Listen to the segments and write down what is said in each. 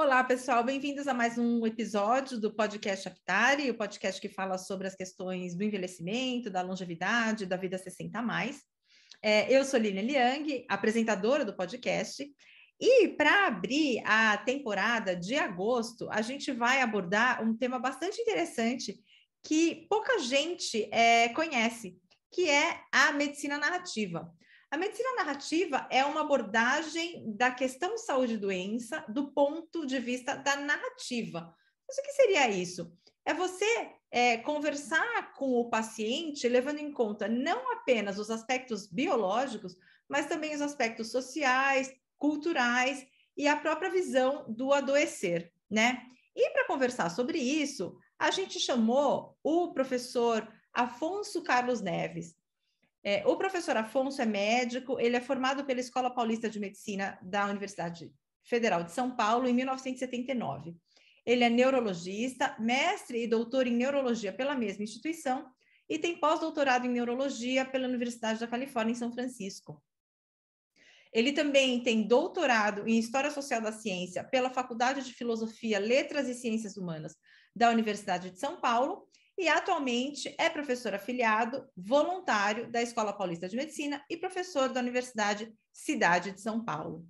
Olá, pessoal, bem-vindos a mais um episódio do podcast Aptari, o podcast que fala sobre as questões do envelhecimento, da longevidade, da vida 60 a mais. É, eu sou Lina Liang, apresentadora do podcast, e para abrir a temporada de agosto, a gente vai abordar um tema bastante interessante que pouca gente é, conhece, que é a medicina narrativa. A medicina narrativa é uma abordagem da questão saúde e doença do ponto de vista da narrativa. Mas o que seria isso? É você é, conversar com o paciente levando em conta não apenas os aspectos biológicos, mas também os aspectos sociais, culturais e a própria visão do adoecer, né? E para conversar sobre isso, a gente chamou o professor Afonso Carlos Neves. É, o professor Afonso é médico, ele é formado pela Escola Paulista de Medicina da Universidade Federal de São Paulo em 1979. Ele é neurologista, mestre e doutor em neurologia pela mesma instituição e tem pós-doutorado em neurologia pela Universidade da Califórnia em São Francisco. Ele também tem doutorado em História Social da Ciência pela Faculdade de Filosofia, Letras e Ciências Humanas da Universidade de São Paulo e atualmente é professor afiliado, voluntário da Escola Paulista de Medicina e professor da Universidade Cidade de São Paulo.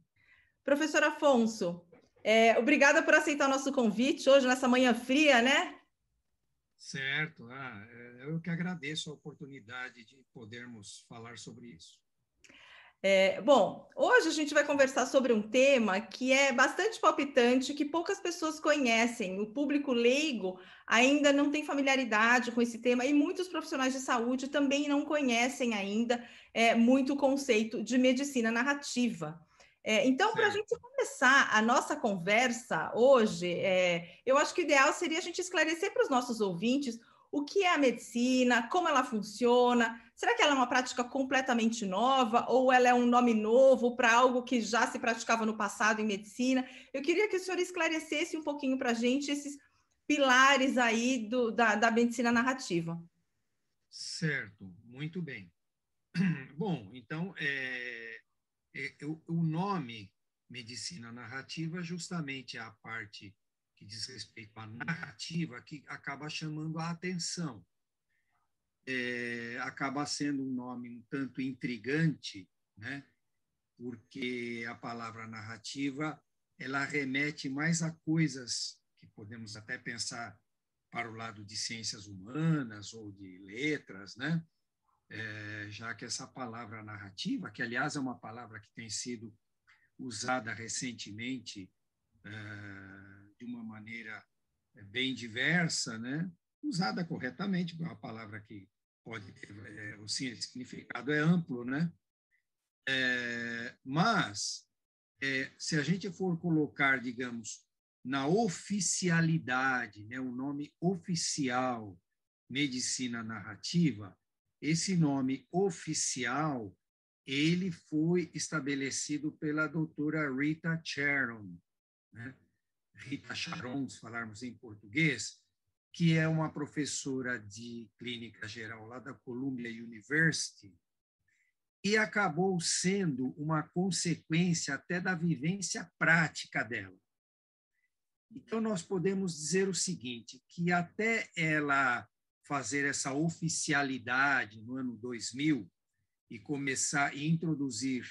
Professor Afonso, é, obrigada por aceitar nosso convite hoje, nessa manhã fria, né? Certo, ah, é, eu que agradeço a oportunidade de podermos falar sobre isso. É, bom, hoje a gente vai conversar sobre um tema que é bastante palpitante, que poucas pessoas conhecem. O público leigo ainda não tem familiaridade com esse tema e muitos profissionais de saúde também não conhecem ainda é, muito o conceito de medicina narrativa. É, então, para a gente começar a nossa conversa hoje, é, eu acho que o ideal seria a gente esclarecer para os nossos ouvintes o que é a medicina, como ela funciona, será que ela é uma prática completamente nova ou ela é um nome novo para algo que já se praticava no passado em medicina? Eu queria que o senhor esclarecesse um pouquinho para a gente esses pilares aí do, da, da medicina narrativa. Certo, muito bem. Bom, então, é, é, o nome medicina narrativa justamente é a parte que diz respeito à narrativa, que acaba chamando a atenção. É, acaba sendo um nome um tanto intrigante, né? porque a palavra narrativa ela remete mais a coisas que podemos até pensar para o lado de ciências humanas ou de letras, né? É, já que essa palavra narrativa, que aliás é uma palavra que tem sido usada recentemente é, de uma maneira é, bem diversa, né? usada corretamente, é uma palavra que pode ter, é, o significado é amplo, né? É, mas, é, se a gente for colocar, digamos, na oficialidade, né, o nome oficial, medicina narrativa, esse nome oficial, ele foi estabelecido pela doutora Rita Sharon, né? Rita Charon, se falarmos em português, que é uma professora de clínica geral lá da Columbia University, e acabou sendo uma consequência até da vivência prática dela. Então, nós podemos dizer o seguinte, que até ela fazer essa oficialidade no ano 2000 e começar a introduzir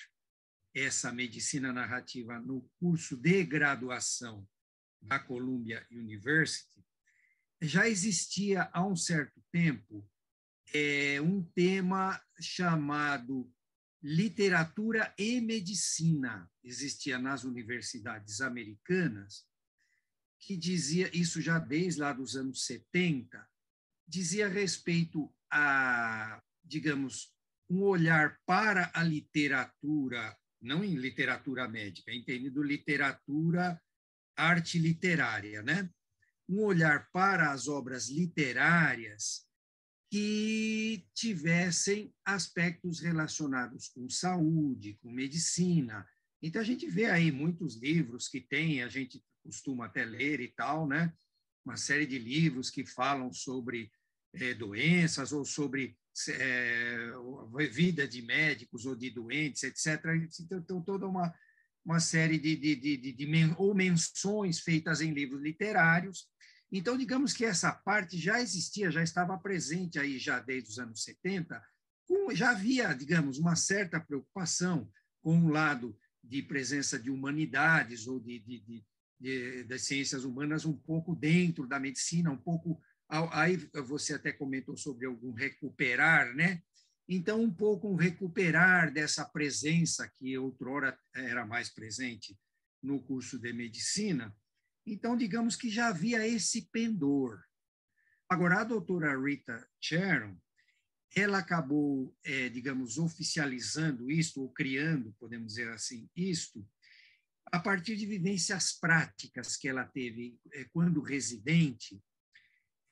essa medicina narrativa no curso de graduação da Columbia University, já existia há um certo tempo é, um tema chamado literatura e medicina. Existia nas universidades americanas, que dizia, isso já desde lá dos anos 70, dizia respeito a, digamos, um olhar para a literatura, não em literatura médica, entendido literatura arte literária, né? Um olhar para as obras literárias que tivessem aspectos relacionados com saúde, com medicina. Então a gente vê aí muitos livros que tem, a gente costuma até ler e tal, né? Uma série de livros que falam sobre é, doenças ou sobre é, vida de médicos ou de doentes, etc. Então, toda uma uma série de, de, de, de, ou menções feitas em livros literários. Então, digamos que essa parte já existia, já estava presente aí já desde os anos 70, com, já havia, digamos, uma certa preocupação com o lado de presença de humanidades ou de, de, de, de, das ciências humanas um pouco dentro da medicina, um pouco aí você até comentou sobre algum recuperar, né? Então, um pouco um recuperar dessa presença que outrora era mais presente no curso de medicina. Então, digamos que já havia esse pendor. Agora, a doutora Rita Sharon, ela acabou, é, digamos, oficializando isto, ou criando, podemos dizer assim, isto, a partir de vivências práticas que ela teve é, quando residente,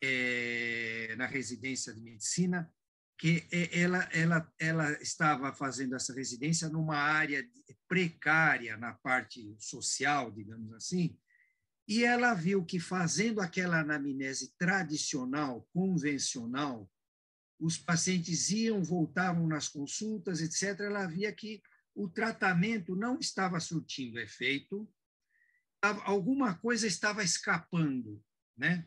é, na residência de medicina, que é, ela, ela, ela estava fazendo essa residência numa área precária na parte social, digamos assim, e ela viu que fazendo aquela anamnese tradicional, convencional, os pacientes iam, voltavam nas consultas, etc. Ela via que o tratamento não estava surtindo efeito, alguma coisa estava escapando, né?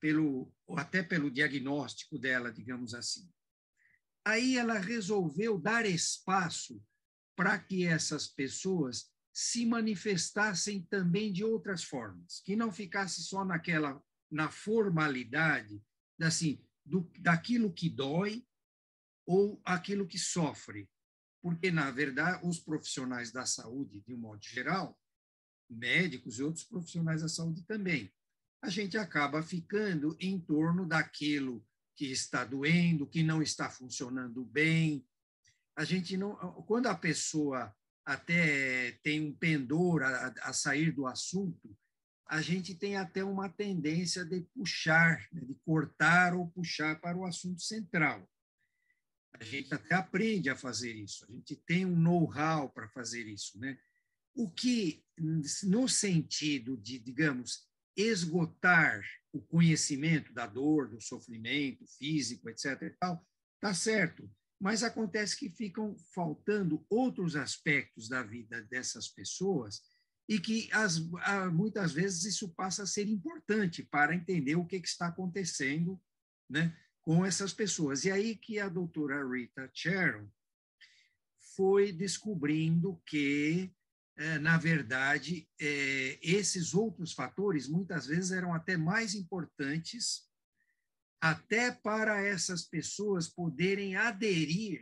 pelo até pelo diagnóstico dela, digamos assim. Aí ela resolveu dar espaço para que essas pessoas se manifestassem também de outras formas, que não ficasse só naquela na formalidade, assim, do, daquilo que dói ou aquilo que sofre, porque na verdade os profissionais da saúde, de um modo geral, médicos e outros profissionais da saúde também, a gente acaba ficando em torno daquilo que está doendo, que não está funcionando bem. A gente não, quando a pessoa até tem um pendor a, a sair do assunto, a gente tem até uma tendência de puxar, né, de cortar ou puxar para o assunto central. A gente até aprende a fazer isso, a gente tem um know-how para fazer isso, né? O que, no sentido de, digamos, esgotar o conhecimento da dor, do sofrimento físico, etc. E tal, tá certo. Mas acontece que ficam faltando outros aspectos da vida dessas pessoas e que as, muitas vezes isso passa a ser importante para entender o que, que está acontecendo né, com essas pessoas. E aí que a doutora Rita Sharon foi descobrindo que é, na verdade, é, esses outros fatores muitas vezes eram até mais importantes, até para essas pessoas poderem aderir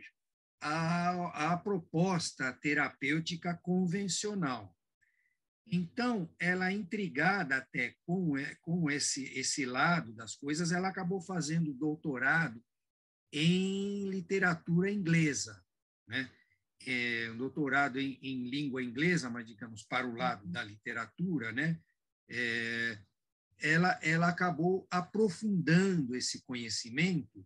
à, à proposta terapêutica convencional. Então, ela intrigada até com, é, com esse, esse lado das coisas, ela acabou fazendo doutorado em literatura inglesa, né? é, um doutorado em, em, língua inglesa, mas digamos para o lado uhum. da literatura, né? É, ela, ela acabou aprofundando esse conhecimento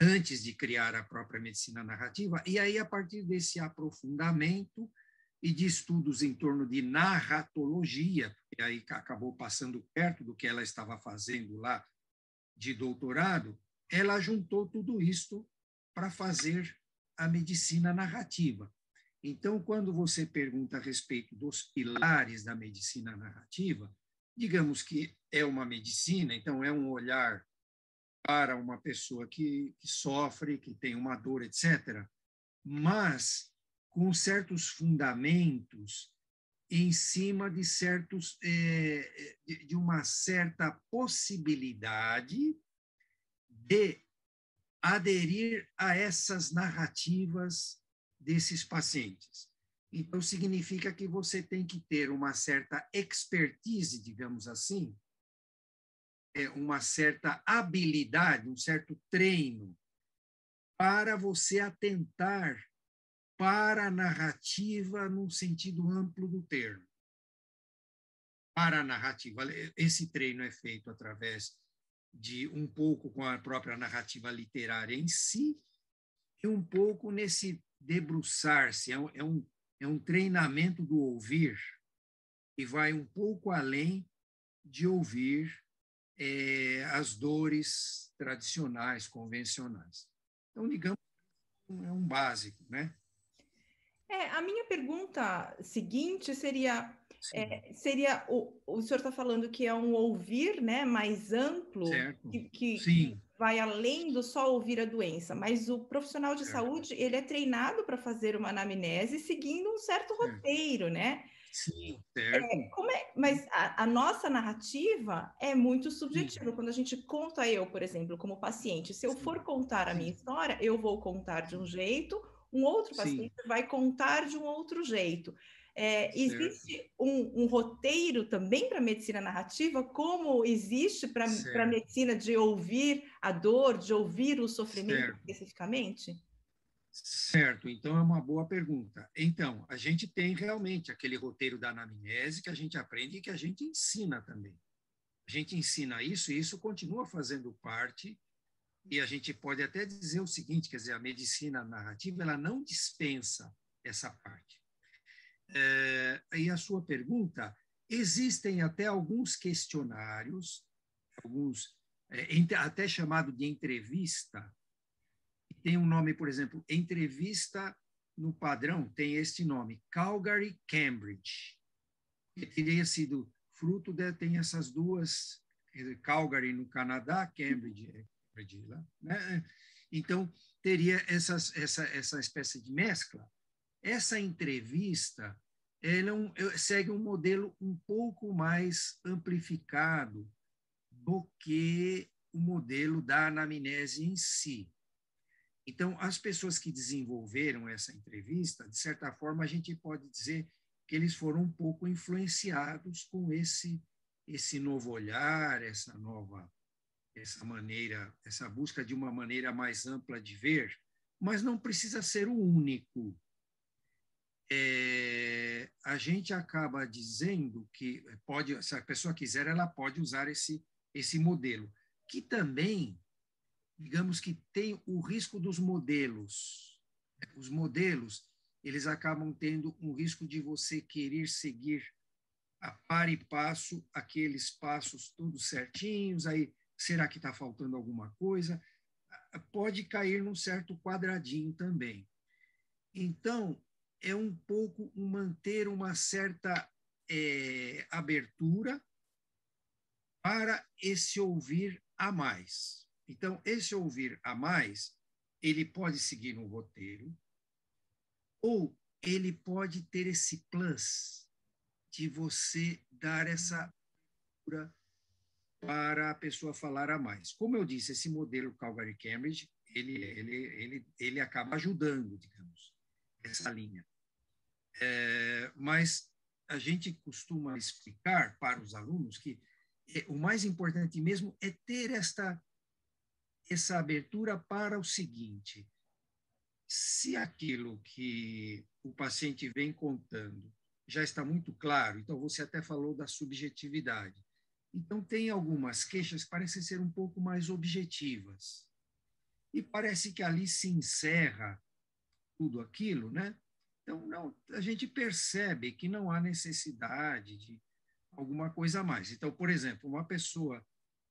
antes de criar a própria medicina narrativa, e aí, a partir desse aprofundamento e de estudos em torno de narratologia, que aí acabou passando perto do que ela estava fazendo lá de doutorado, ela juntou tudo isto para fazer a medicina narrativa. Então, quando você pergunta a respeito dos pilares da medicina narrativa, digamos que é uma medicina, então é um olhar para uma pessoa que, que sofre, que tem uma dor, etc., mas com certos fundamentos em cima de certos é, de uma certa possibilidade de aderir a essas narrativas desses pacientes. Então, significa que você tem que ter uma certa expertise, digamos assim, é, uma certa habilidade, um certo treino, para você atentar para a narrativa no sentido amplo do termo. Para a narrativa. Esse treino é feito através de um pouco com a própria narrativa literária em si e um pouco nesse debruçar-se, é um, é um, é um treinamento do ouvir e vai um pouco além de ouvir é, as dores tradicionais, convencionais. Então, digamos, é um básico, né? É, a minha pergunta seguinte seria é, seria o, o senhor está falando que é um ouvir né, mais amplo, certo. que, que vai além do só ouvir a doença, mas o profissional de certo. saúde ele é treinado para fazer uma anamnese seguindo um certo, certo. roteiro, né? Sim, certo. É, é, mas a, a, nossa narrativa é muito subjetiva. Sim. Quando a gente conta eu, por exemplo, como paciente, se eu Sim. for contar a minha história, eu vou contar de um jeito, um outro paciente Sim. vai contar de um outro jeito. É, existe um, um, roteiro também para a medicina narrativa, como existe para a medicina de ouvir a dor, de ouvir o sofrimento certo. especificamente? Certo, então é uma boa pergunta. Então, a gente tem realmente aquele roteiro da anamnese que a gente aprende e que a gente ensina também. A gente ensina isso e isso continua fazendo parte e a gente pode até dizer o seguinte, quer dizer, a medicina narrativa ela não dispensa essa parte. É, e a sua pergunta, existem até alguns questionários, alguns até chamado de entrevista, tem um nome, por exemplo, entrevista no padrão tem este nome, Calgary Cambridge. Que teria sido fruto de tem essas duas, Calgary no Canadá, Cambridge, Cambridge lá, né? Então teria essas, essa essa espécie de mescla essa entrevista ela é segue um modelo um pouco mais amplificado do que o modelo da anamnese em si. Então, as pessoas que desenvolveram essa entrevista, de certa forma, a gente pode dizer que eles foram um pouco influenciados com esse esse novo olhar, essa nova essa maneira, essa busca de uma maneira mais ampla de ver, mas não precisa ser o único é, a gente acaba dizendo que pode, se a pessoa quiser, ela pode usar esse, esse modelo, que também, digamos que tem o risco dos modelos. Os modelos, eles acabam tendo um risco de você querer seguir a par e passo aqueles passos todos certinhos, aí será que está faltando alguma coisa? Pode cair num certo quadradinho também. Então, é um pouco manter uma certa é, abertura para esse ouvir a mais. Então, esse ouvir a mais, ele pode seguir um roteiro, ou ele pode ter esse plus de você dar essa abertura para a pessoa falar a mais. Como eu disse, esse modelo Calgary Cambridge, ele, ele, ele, ele acaba ajudando, digamos essa linha. É, mas a gente costuma explicar para os alunos que o mais importante mesmo é ter esta essa abertura para o seguinte: se aquilo que o paciente vem contando já está muito claro, então você até falou da subjetividade. Então, tem algumas queixas que parecem ser um pouco mais objetivas. E parece que ali se encerra tudo aquilo, né? Então, não, a gente percebe que não há necessidade de alguma coisa a mais. Então, por exemplo, uma pessoa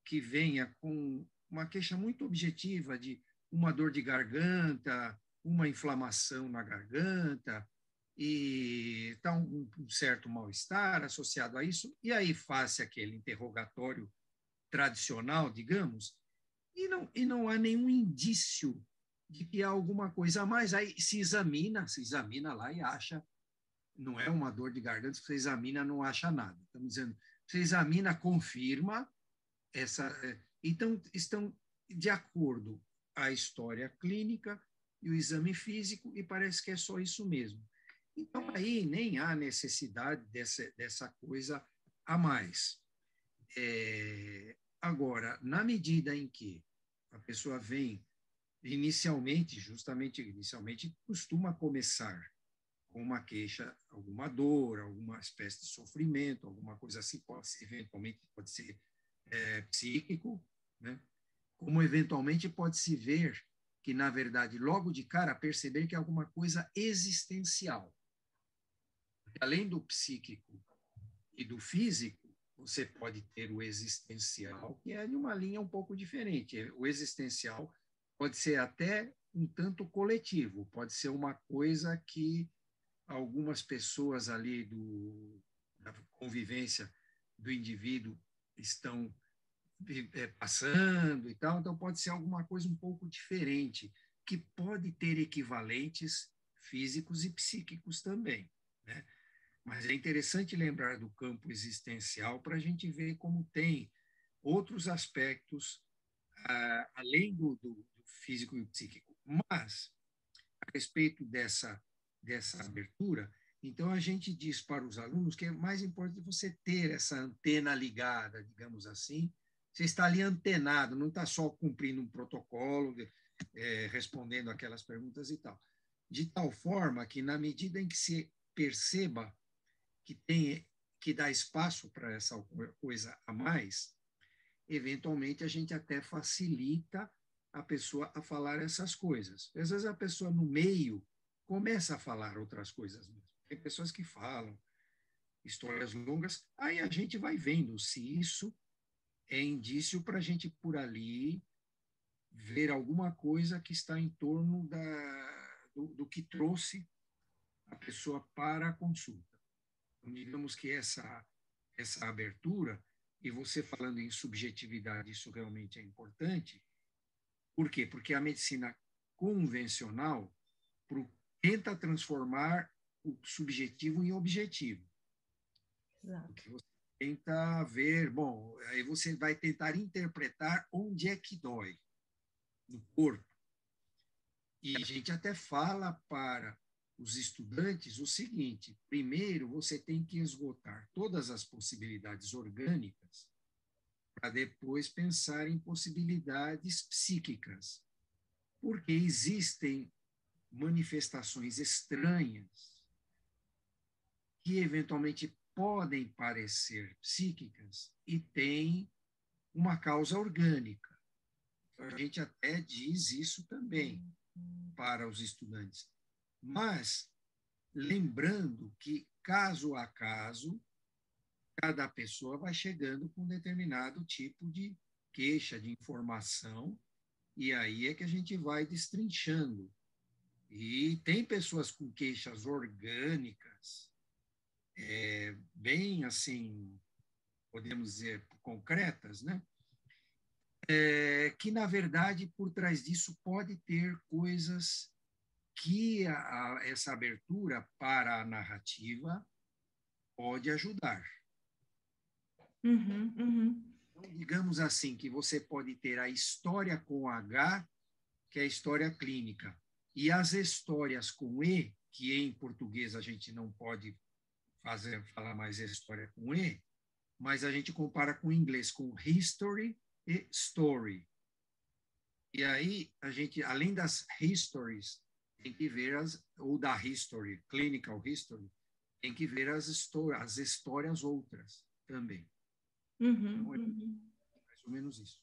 que venha com uma queixa muito objetiva de uma dor de garganta, uma inflamação na garganta, e está um, um, certo mal-estar associado a isso, e aí faz aquele interrogatório tradicional, digamos, e não, e não há nenhum indício de que há alguma coisa a mais. Aí se examina, se examina lá e acha, não é uma dor de garganta, você examina, não acha nada. Estamos dizendo, você examina, confirma essa. É, então, estão de acordo a história clínica e o exame físico, e parece que é só isso mesmo. Então, aí nem há necessidade dessa, dessa coisa a mais. É, agora, na medida em que a pessoa vem inicialmente, justamente inicialmente, costuma começar com uma queixa, alguma dor, alguma espécie de sofrimento, alguma coisa assim, pode ser, eventualmente pode ser é, psíquico, né? como eventualmente pode se ver que, na verdade, logo de cara, perceber que é alguma coisa existencial. Além do psíquico e do físico, você pode ter o existencial, que é de uma linha um pouco diferente. O existencial pode ser até um tanto coletivo, pode ser uma coisa que algumas pessoas ali do, da convivência do indivíduo estão é, passando e tal, então pode ser alguma coisa um pouco diferente, que pode ter equivalentes físicos e psíquicos também. Né? Mas é interessante lembrar do campo existencial para a gente ver como tem outros aspectos ah, além do, do, do físico e psíquico. Mas, a respeito dessa, dessa abertura, então a gente diz para os alunos que é mais importante você ter essa antena ligada, digamos assim. Você está ali antenado, não está só cumprindo um protocolo, é, respondendo aquelas perguntas e tal. De tal forma que, na medida em que se perceba que tem que dá espaço para essa coisa a mais, eventualmente a gente até facilita a pessoa a falar essas coisas. Às vezes a pessoa no meio começa a falar outras coisas mesmo. Tem pessoas que falam histórias longas, aí a gente vai vendo se isso é indício para a gente por ali ver alguma coisa que está em torno da, do, do que trouxe a pessoa para a consulta. Então, digamos que essa, essa abertura e você falando em subjetividade, isso realmente é importante. Por quê? Porque a medicina convencional tenta transformar o subjetivo em objetivo. Exato. Porque você tenta ver, bom, aí você vai tentar interpretar onde é que dói no corpo. E a gente até fala para os estudantes o seguinte: primeiro você tem que esgotar todas as possibilidades orgânicas para depois pensar em possibilidades psíquicas, porque existem manifestações estranhas que eventualmente podem parecer psíquicas e têm uma causa orgânica. A gente até diz isso também para os estudantes mas lembrando que, caso a caso, cada pessoa vai chegando com um determinado tipo de queixa, de informação, e aí é que a gente vai destrinchando. E tem pessoas com queixas orgânicas, é, bem assim, podemos dizer, concretas, né? É, que, na verdade, por trás disso pode ter coisas que a, a, essa abertura para a narrativa pode ajudar. Uhum, uhum. Então, digamos assim, que você pode ter a história com H, que é a história clínica, e as histórias com E, que em português a gente não pode fazer falar mais história com E, mas a gente compara com o inglês, com history e story. E aí, a gente, além das histories, tem que ver as ou da history, clinical history, tem que ver as histórias, as histórias outras também. Uhum, então, é uhum. mais ou menos isso.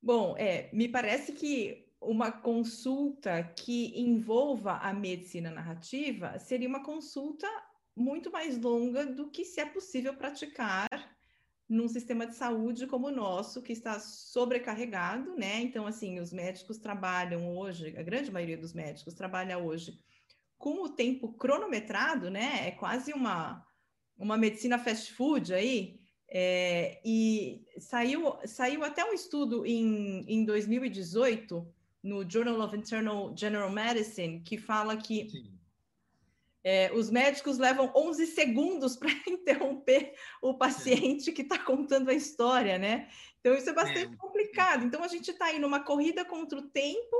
Bom, é, me parece que uma consulta que envolva a medicina narrativa seria uma consulta muito mais longa do que se é possível praticar num sistema de saúde como o nosso, que está sobrecarregado, né? Então, assim, os médicos trabalham hoje, a grande maioria dos médicos trabalha hoje com o tempo cronometrado, né? É quase uma, uma medicina fast food aí. É, e saiu, saiu até um estudo em, em 2018 no Journal of Internal General Medicine que fala que Sim é, os médicos levam 11 segundos para interromper o paciente que está contando a história, né? Então, isso é bastante é. complicado. Então, a gente está aí numa corrida contra o tempo,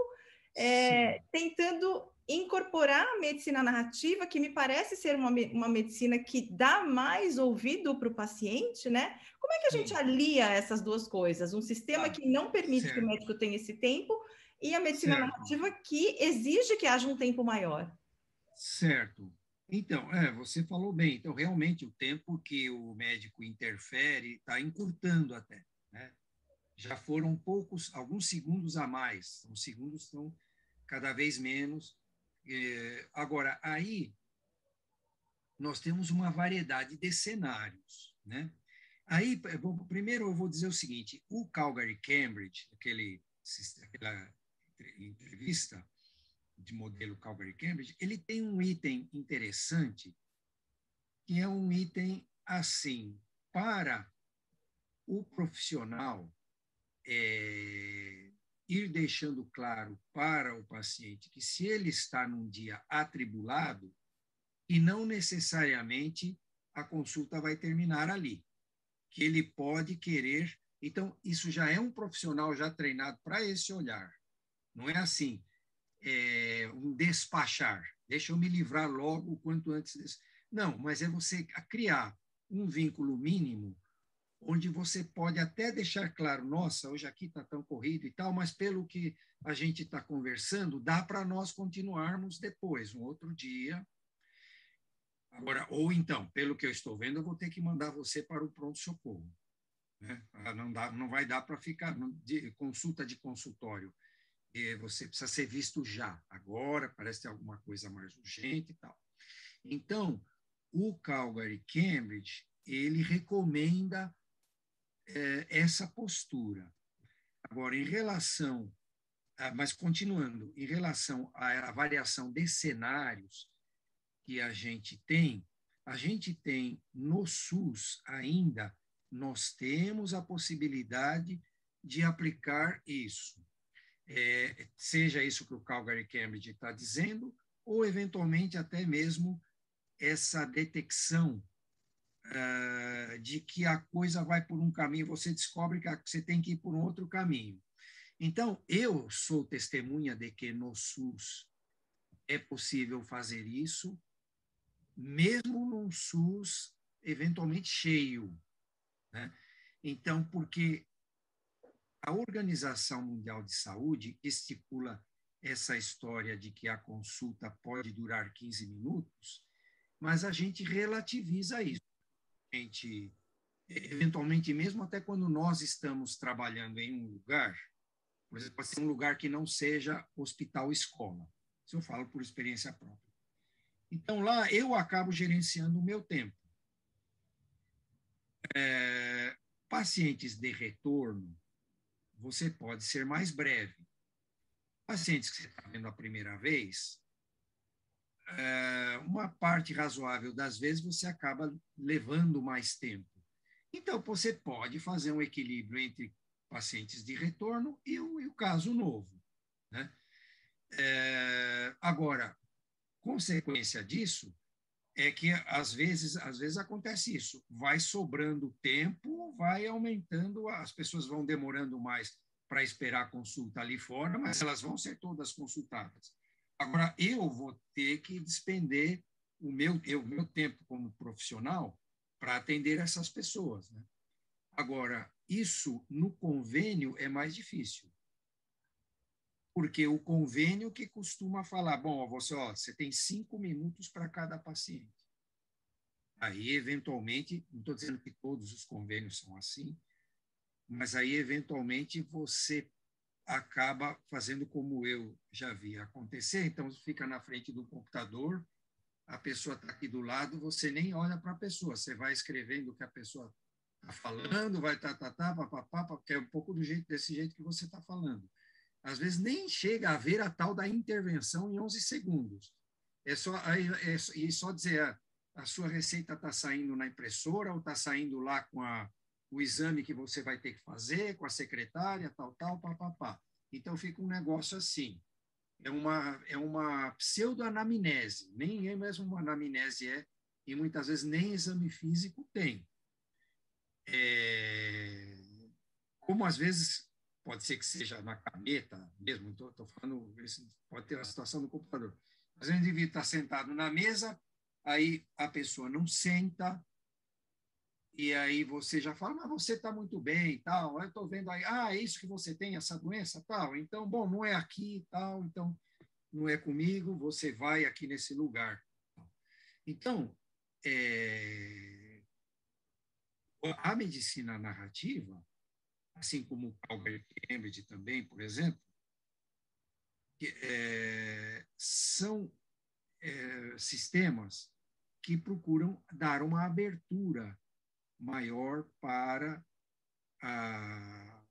é, tentando incorporar a medicina narrativa, que me parece ser uma, uma medicina que dá mais ouvido para o paciente, né? Como é que a Sim. gente alia essas duas coisas? Um sistema ah, que não permite certo. que o médico tenha esse tempo e a medicina certo. narrativa que exige que haja um tempo maior. Certo. Então, é, você falou bem. Então, realmente, o tempo que o médico interfere está encurtando até. Né? Já foram poucos, alguns segundos a mais. Os segundos estão cada vez menos. É, agora, aí, nós temos uma variedade de cenários. Né? Aí, bom, primeiro eu vou dizer o seguinte: o Calgary Cambridge, aquele, aquela entrevista, de modelo Calgary Cambridge, ele tem um item interessante, que é um item assim, para o profissional é, ir deixando claro para o paciente que se ele está num dia atribulado, e não necessariamente a consulta vai terminar ali, que ele pode querer. Então, isso já é um profissional já treinado para esse olhar. Não é assim, é um despachar. Deixa eu me livrar logo o quanto antes. Não, mas é você criar um vínculo mínimo onde você pode até deixar claro, nossa, hoje aqui está tão corrido e tal, mas pelo que a gente está conversando, dá para nós continuarmos depois, um outro dia. Agora, ou então, pelo que eu estou vendo, eu vou ter que mandar você para o pronto-socorro. Né? Ah, não, dá, não vai dar para ficar de consulta de consultório. Você precisa ser visto já, agora, parece ter alguma coisa mais urgente e tal. Então, o Calgary Cambridge, ele recomenda é, essa postura. Agora, em relação, mas continuando, em relação à, à variação de cenários que a gente tem, a gente tem no SUS ainda, nós temos a possibilidade de aplicar isso. É, seja isso que o Calgary Cambridge está dizendo, ou eventualmente até mesmo essa detecção uh, de que a coisa vai por um caminho, você descobre que você tem que ir por um outro caminho. Então, eu sou testemunha de que no SUS é possível fazer isso, mesmo num SUS eventualmente cheio. Né? Então, porque a Organização Mundial de Saúde estipula essa história de que a consulta pode durar 15 minutos, mas a gente relativiza isso gente, eventualmente mesmo até quando nós estamos trabalhando em um lugar, por exemplo, pode ser um lugar que não seja hospital-escola. Isso eu falo por experiência própria. Então, lá eu acabo gerenciando o meu tempo. É, pacientes de retorno, você pode ser mais breve. Pacientes que você está vendo a primeira vez, é, uma parte razoável das vezes você acaba levando mais tempo. Então, você pode fazer um equilíbrio entre pacientes de retorno e o, e o caso novo. Né? É, agora, consequência disso é que às vezes, às vezes acontece isso, vai sobrando tempo, vai aumentando, as pessoas vão demorando mais para esperar a consulta ali fora, mas elas vão ser todas consultadas. Agora, eu vou ter que despender o meu, o meu tempo como profissional para atender essas pessoas. Né? Agora, isso no convênio é mais difícil. Porque o convênio que costuma falar, bom, você, ó, você tem cinco minutos para cada paciente. Aí, eventualmente, não estou dizendo que todos os convênios são assim, mas aí, eventualmente, você acaba fazendo como eu já vi acontecer. Então, fica na frente do computador, a pessoa está aqui do lado, você nem olha para a pessoa, você vai escrevendo o que a pessoa está falando, vai tá, tá, tá, papapá, porque é um pouco do jeito, desse jeito que você está falando. Às vezes nem chega a ver a tal da intervenção em 11 segundos. É só, é, é, só dizer, a, ah, a sua receita está saindo na impressora ou está saindo lá com a, o exame que você vai ter que fazer com a secretária, tal, tal, papapá. Então fica um negócio assim. É uma, é uma pseudo-anamnese, nem é mesmo uma anamnese é, e muitas vezes nem exame físico tem. É, como às vezes pode ser que seja na caneta mesmo, estou falando, pode ter a situação no computador. Mas o indivíduo está sentado na mesa, aí a pessoa não senta, e aí você já fala, mas você está muito bem tal. Eu estou vendo aí, ah, é isso que você tem, essa doença tal. Então, bom, não é aqui tal, então não é comigo, você vai aqui nesse lugar. Então, é... a medicina narrativa, assim como o Albert Cambridge também, por exemplo, é... são é... sistemas que procuram dar uma abertura maior para a,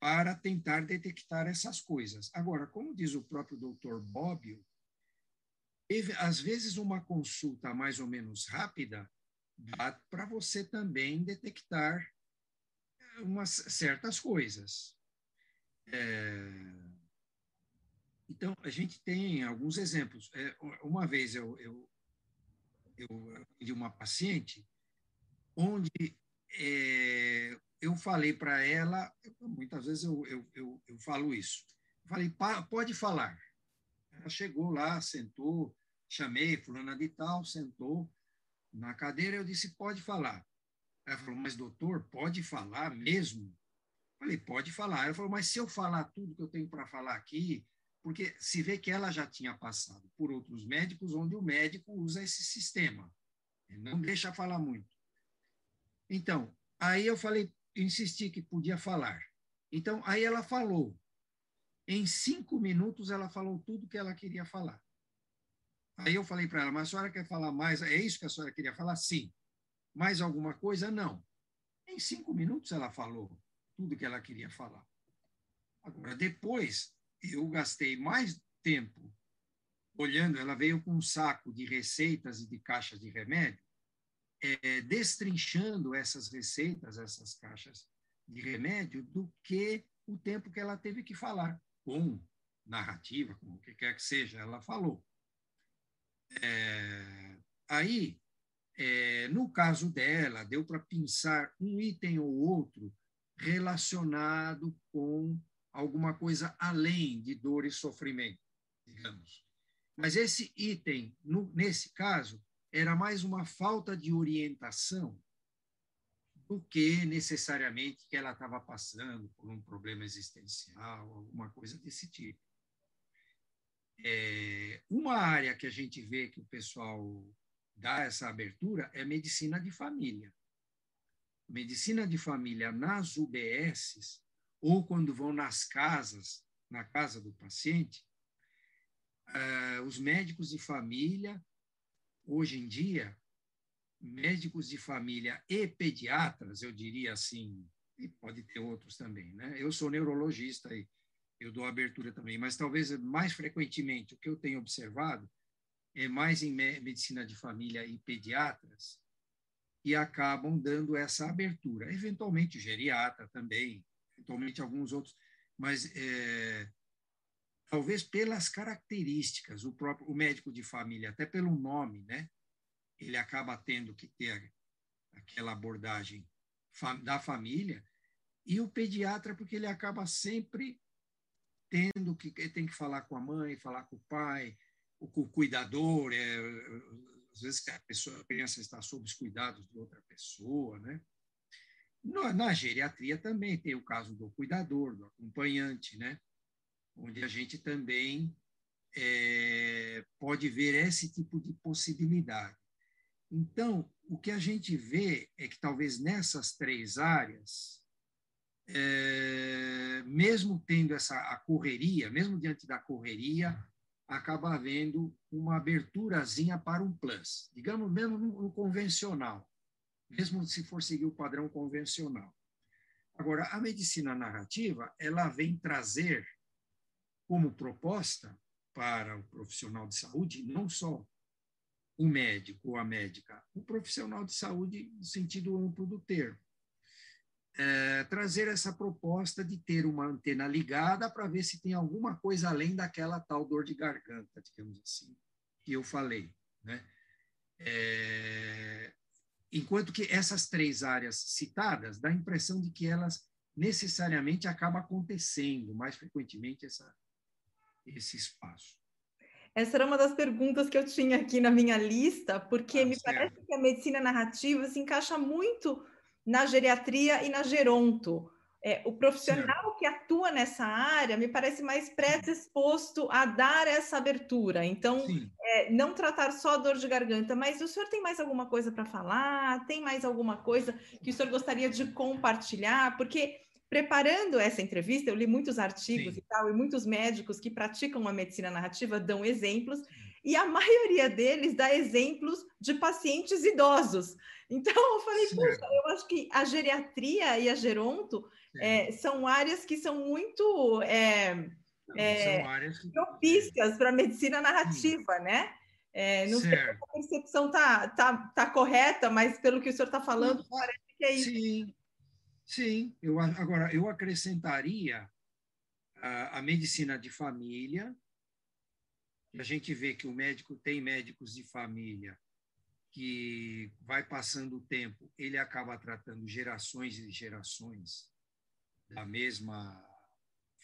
para tentar detectar essas coisas. Agora, como diz o próprio doutor Bobbio, às vezes uma consulta mais ou menos rápida dá para você também detectar umas certas coisas. É... Então, a gente tem alguns exemplos. É, uma vez eu, eu, eu de uma paciente onde é, eu falei para ela, muitas vezes eu, eu, eu, eu falo isso, falei, pode falar. Ela chegou lá, sentou, chamei fulana de tal, sentou na cadeira, eu disse, pode falar. Ela falou, mas doutor, pode falar mesmo? Eu falei, pode falar. Ela falou, mas se eu falar tudo que eu tenho para falar aqui, porque se vê que ela já tinha passado por outros médicos, onde o médico usa esse sistema. Ele não deixa falar muito. Então, aí eu falei, insisti que podia falar. Então, aí ela falou. Em cinco minutos, ela falou tudo que ela queria falar. Aí eu falei para ela, mas a senhora quer falar mais? É isso que a senhora queria falar? Sim. Mais alguma coisa? Não. Em cinco minutos ela falou tudo que ela queria falar. Agora, depois, eu gastei mais tempo olhando, ela veio com um saco de receitas e de caixas de remédio, é, destrinchando essas receitas, essas caixas de remédio, do que o tempo que ela teve que falar, com narrativa, com o que quer que seja, ela falou. É, aí, é, no caso dela, deu para pensar um item ou outro relacionado com alguma coisa além de dor e sofrimento, digamos. Mas esse item, no, nesse caso, era mais uma falta de orientação do que necessariamente que ela estava passando por um problema existencial, alguma coisa desse tipo. É, uma área que a gente vê que o pessoal dá essa abertura é medicina de família. Medicina de família nas UBSs, ou quando vão nas casas, na casa do paciente, uh, os médicos de família hoje em dia, médicos de família e pediatras, eu diria assim, e pode ter outros também, né? Eu sou neurologista e eu dou abertura também, mas talvez mais frequentemente o que eu tenho observado é mais em medicina de família e pediatras e acabam dando essa abertura, eventualmente geriatra também, eventualmente alguns outros, mas é, talvez pelas características, o próprio o médico de família, até pelo nome, né? Ele acaba tendo que ter aquela abordagem da família e o pediatra porque ele acaba sempre tendo que tem que falar com a mãe, falar com o pai, o cuidador, é, às vezes a pessoa, a criança está sob os cuidados de outra pessoa, né? Na, na geriatria também tem o caso do cuidador, do acompanhante, né? onde a gente também é, pode ver esse tipo de possibilidade. Então, o que a gente vê é que talvez nessas três áreas, é, mesmo tendo essa a correria, mesmo diante da correria, acaba havendo uma aberturazinha para um plus, digamos mesmo no, no convencional, mesmo se for seguir o padrão convencional. Agora, a medicina narrativa, ela vem trazer como proposta para o profissional de saúde, não só o médico ou a médica, o profissional de saúde no sentido amplo do termo. É, trazer essa proposta de ter uma antena ligada para ver se tem alguma coisa além daquela tal dor de garganta, digamos assim, que eu falei. Né? É, enquanto que essas três áreas citadas dá a impressão de que elas necessariamente acabam acontecendo mais frequentemente essa esse espaço? Essa era uma das perguntas que eu tinha aqui na minha lista, porque ah, me certo. parece que a medicina narrativa se encaixa muito na geriatria e na geronto. É, o profissional certo. que atua nessa área me parece mais predisposto a dar essa abertura. Então, é, não tratar só dor de garganta, mas o senhor tem mais alguma coisa para falar? Tem mais alguma coisa que o senhor gostaria de compartilhar? Porque preparando essa entrevista, eu li muitos artigos Sim. e tal, e muitos médicos que praticam a medicina narrativa dão exemplos, e a maioria deles dá exemplos de pacientes idosos. Então, eu falei, puxa, eu acho que a geriatria e a geronto é, são áreas que são muito é, não, é, propícias para a medicina narrativa, Sim. né? É, não certo. sei se a percepção está tá, tá correta, mas pelo que o senhor está falando, parece que é isso. Sim, sim. Eu, agora, eu acrescentaria a, a medicina de família. A gente vê que o médico tem médicos de família que vai passando o tempo, ele acaba tratando gerações e gerações da mesma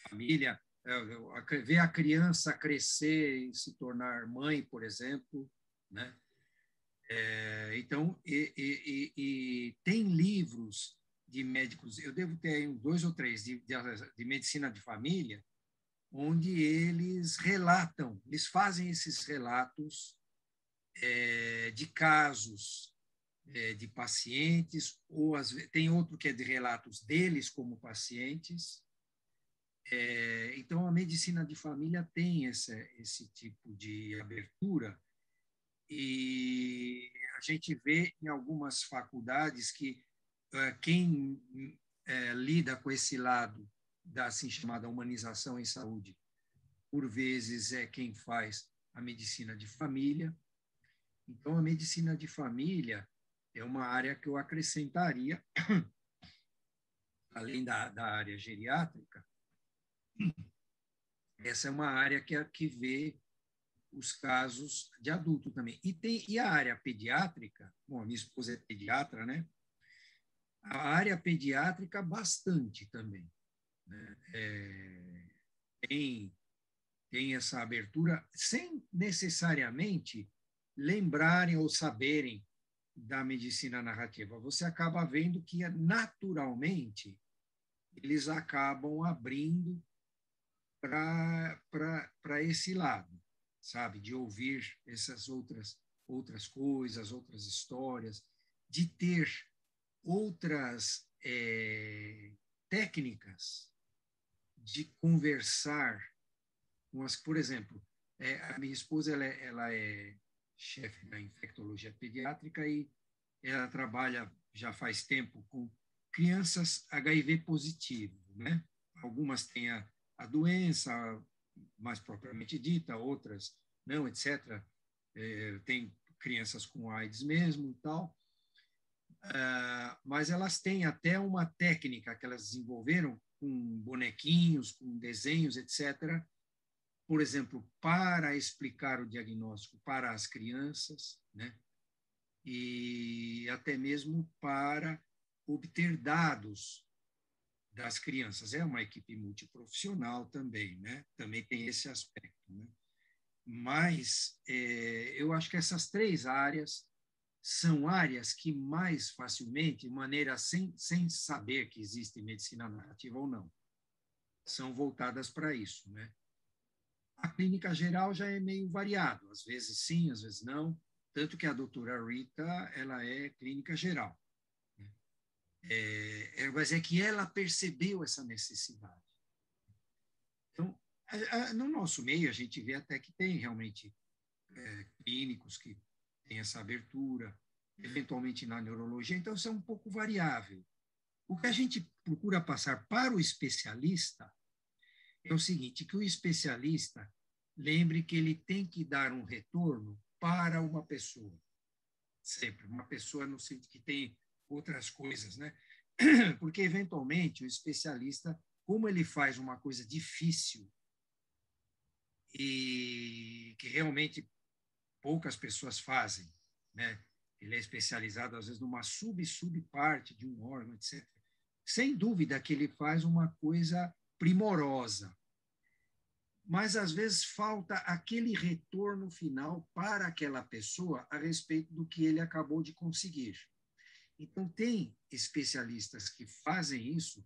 família, é, ver a criança crescer e se tornar mãe, por exemplo, né? É, então, e, e, e, tem livros de médicos, eu devo ter uns dois ou três de, de, de, medicina de família, onde eles relatam, eles fazem esses relatos é, de casos é, de pacientes, ou as, tem outro que é de relatos deles como pacientes, é, então, a medicina de família tem esse, esse tipo de abertura. E a gente vê em algumas faculdades que é, quem é, lida com esse lado da assim chamada humanização em saúde, por vezes é quem faz a medicina de família. Então, a medicina de família é uma área que eu acrescentaria, além da, da área geriátrica, essa é uma área que, que vê os casos de adulto também. E, tem, e a área pediátrica, bom, a minha esposa é pediatra, né? A área pediátrica, bastante também. Né? É, tem, tem essa abertura, sem necessariamente lembrarem ou saberem da medicina narrativa. Você acaba vendo que, naturalmente, eles acabam abrindo para esse lado, sabe? De ouvir essas outras, outras coisas, outras histórias, de ter outras é, técnicas de conversar com as, por exemplo, é, a minha esposa ela é, ela é chefe da infectologia pediátrica e ela trabalha já faz tempo com crianças HIV positivo, né? Algumas têm a, a doença mais propriamente dita, outras não, etc. É, tem crianças com AIDS mesmo e tal. Uh, mas elas têm até uma técnica que elas desenvolveram com bonequinhos, com desenhos, etc. Por exemplo, para explicar o diagnóstico para as crianças, né? E até mesmo para obter dados das crianças. É uma equipe multiprofissional também, né? Também tem esse aspecto, né? Mas é, eu acho que essas três áreas são áreas que mais facilmente, de maneira sem, sem saber que existe medicina narrativa ou não, são voltadas para isso, né? A clínica geral já é meio variado, às vezes sim, às vezes não, tanto que a doutora Rita, ela é clínica geral. É, é, mas é que ela percebeu essa necessidade. Então, a, a, no nosso meio, a gente vê até que tem realmente é, clínicos que têm essa abertura, eventualmente na neurologia, então isso é um pouco variável. O que a gente procura passar para o especialista é o seguinte, que o especialista lembre que ele tem que dar um retorno para uma pessoa. Sempre. Uma pessoa no sentido que tem outras coisas, né? Porque, eventualmente, o especialista, como ele faz uma coisa difícil e que realmente poucas pessoas fazem, né? Ele é especializado, às vezes, numa sub-sub-parte de um órgão, etc. Sem dúvida que ele faz uma coisa primorosa, mas às vezes falta aquele retorno final para aquela pessoa a respeito do que ele acabou de conseguir. Então, tem especialistas que fazem isso,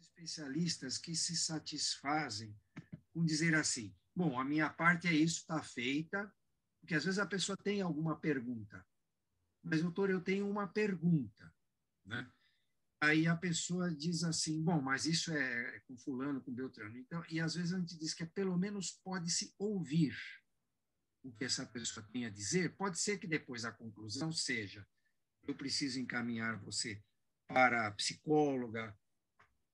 especialistas que se satisfazem com dizer assim: bom, a minha parte é isso, está feita, porque às vezes a pessoa tem alguma pergunta, mas, doutor, eu tenho uma pergunta, né? Aí a pessoa diz assim, bom, mas isso é, é com fulano, com Beltrano. Então, e às vezes a gente diz que é, pelo menos pode-se ouvir o que essa pessoa tem a dizer. Pode ser que depois a conclusão seja eu preciso encaminhar você para a psicóloga,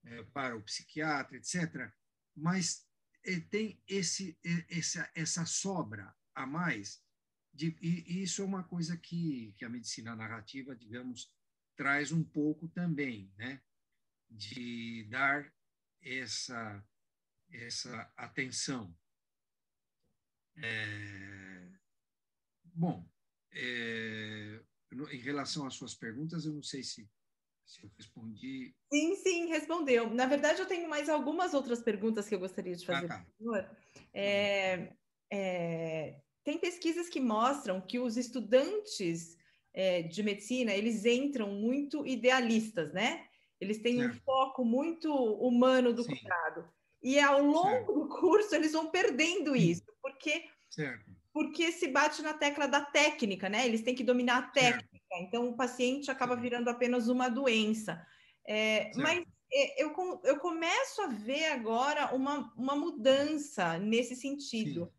é, para o psiquiatra, etc. Mas é, tem esse, essa, essa sobra a mais, de, e, isso é uma coisa que, que a medicina narrativa, digamos, traz um pouco também, né? de dar essa, essa atenção. É, bom, é, em relação às suas perguntas, eu não sei se, se eu respondi. Sim, sim, respondeu. Na verdade, eu tenho mais algumas outras perguntas que eu gostaria de ah, fazer ah, tá. É, é, tem pesquisas que mostram que os estudantes é, de medicina eles entram muito idealistas, né? Eles têm certo. um foco muito humano do Sim. cuidado. E ao longo certo. do curso eles vão perdendo Sim. isso, porque certo. porque se bate na tecla da técnica, né? Eles têm que dominar a técnica. Então o paciente acaba virando apenas uma doença. É, mas é, eu, eu começo a ver agora uma, uma mudança nesse sentido.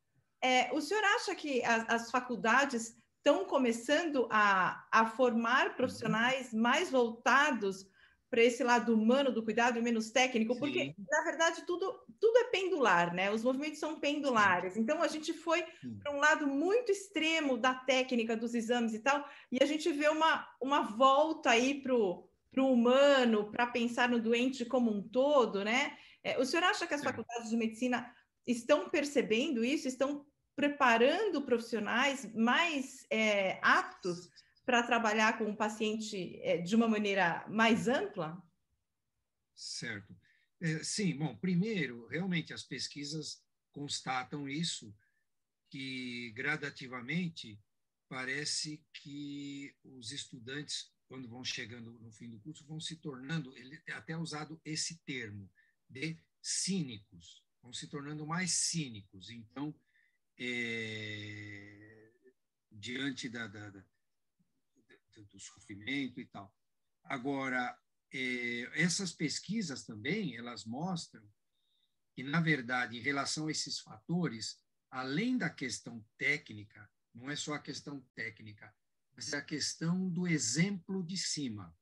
É, o senhor acha que as, as faculdades estão começando a, a formar uhum. profissionais mais voltados para esse lado humano do cuidado e menos técnico, Sim. porque na verdade tudo tudo é pendular, né? Os movimentos são pendulares. Sim. Então a gente foi para um lado muito extremo da técnica dos exames e tal, e a gente vê uma uma volta aí para o humano, para pensar no doente como um todo, né? É, o senhor acha que as Sim. faculdades de medicina estão percebendo isso? Estão preparando profissionais mais é, aptos para trabalhar com o paciente é, de uma maneira mais ampla? Certo. É, sim, bom, primeiro, realmente as pesquisas constatam isso, que gradativamente parece que os estudantes, quando vão chegando no fim do curso, vão se tornando, ele é até usado esse termo, de cínicos, vão se tornando mais cínicos. Então, é, diante da, da, da do sofrimento e tal. Agora, é, essas pesquisas também, elas mostram que, na verdade, em relação a esses fatores, além da questão técnica, não é só a questão técnica, mas é a questão do exemplo de cima.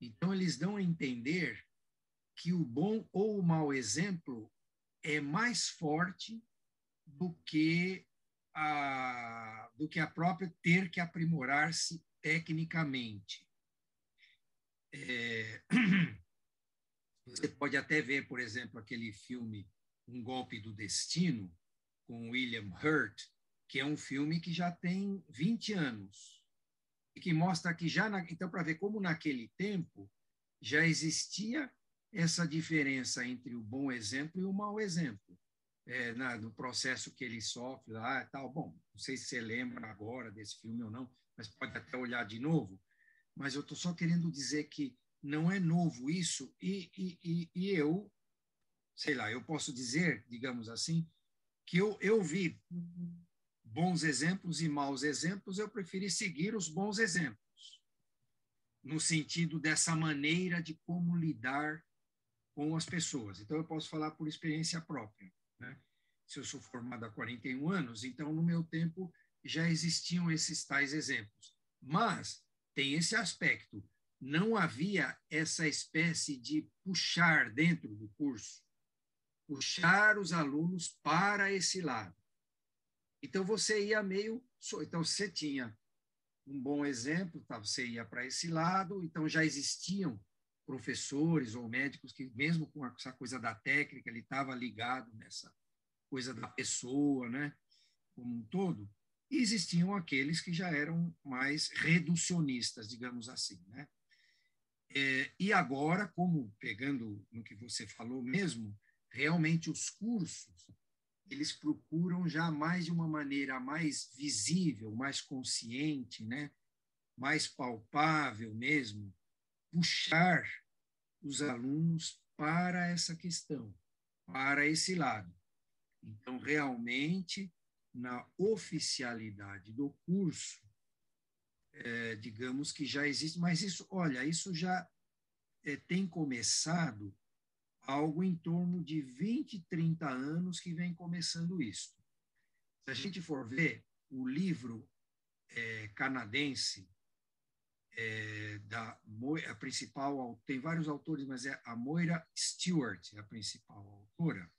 Então, eles dão a entender que o bom ou o mau exemplo é mais forte do que a, do que a própria ter que aprimorar-se tecnicamente. É, você pode até ver, por exemplo, aquele filme Um Golpe do Destino, com William Hurt, que é um filme que já tem 20 anos e que mostra que já, na, então, para ver como naquele tempo já existia essa diferença entre o bom exemplo e o mau exemplo. É, na, no processo que ele sofre lá tal. Bom, não sei se você lembra agora desse filme ou não, mas pode até olhar de novo. Mas eu estou só querendo dizer que não é novo isso, e, e, e, eu, sei lá, eu posso dizer, digamos assim, que eu, eu vi bons exemplos e maus exemplos, eu preferi seguir os bons exemplos, no sentido dessa maneira de como lidar com as pessoas. Então, eu posso falar por experiência própria. Né? Se eu sou formado há 41 anos, então, no meu tempo, já existiam esses tais exemplos. Mas tem esse aspecto. Não havia essa espécie de puxar dentro do curso, puxar os alunos para esse lado. Então você ia meio. Então você tinha um bom exemplo, tá? você ia para esse lado, então já existiam professores ou médicos que, mesmo com essa coisa da técnica, ele estava ligado nessa coisa da pessoa, né, como um todo. E existiam aqueles que já eram mais reducionistas, digamos assim. Né? É, e agora, como pegando no que você falou mesmo, realmente os cursos eles procuram já mais de uma maneira mais visível, mais consciente, né? mais palpável mesmo, puxar os alunos para essa questão, para esse lado. Então, realmente, na oficialidade do curso, é, digamos que já existe, mas isso, olha, isso já é, tem começado algo em torno de 20, 30 anos que vem começando isso. Se a gente for ver o livro é, canadense é, da a principal, tem vários autores, mas é a Moira Stewart, a principal autora,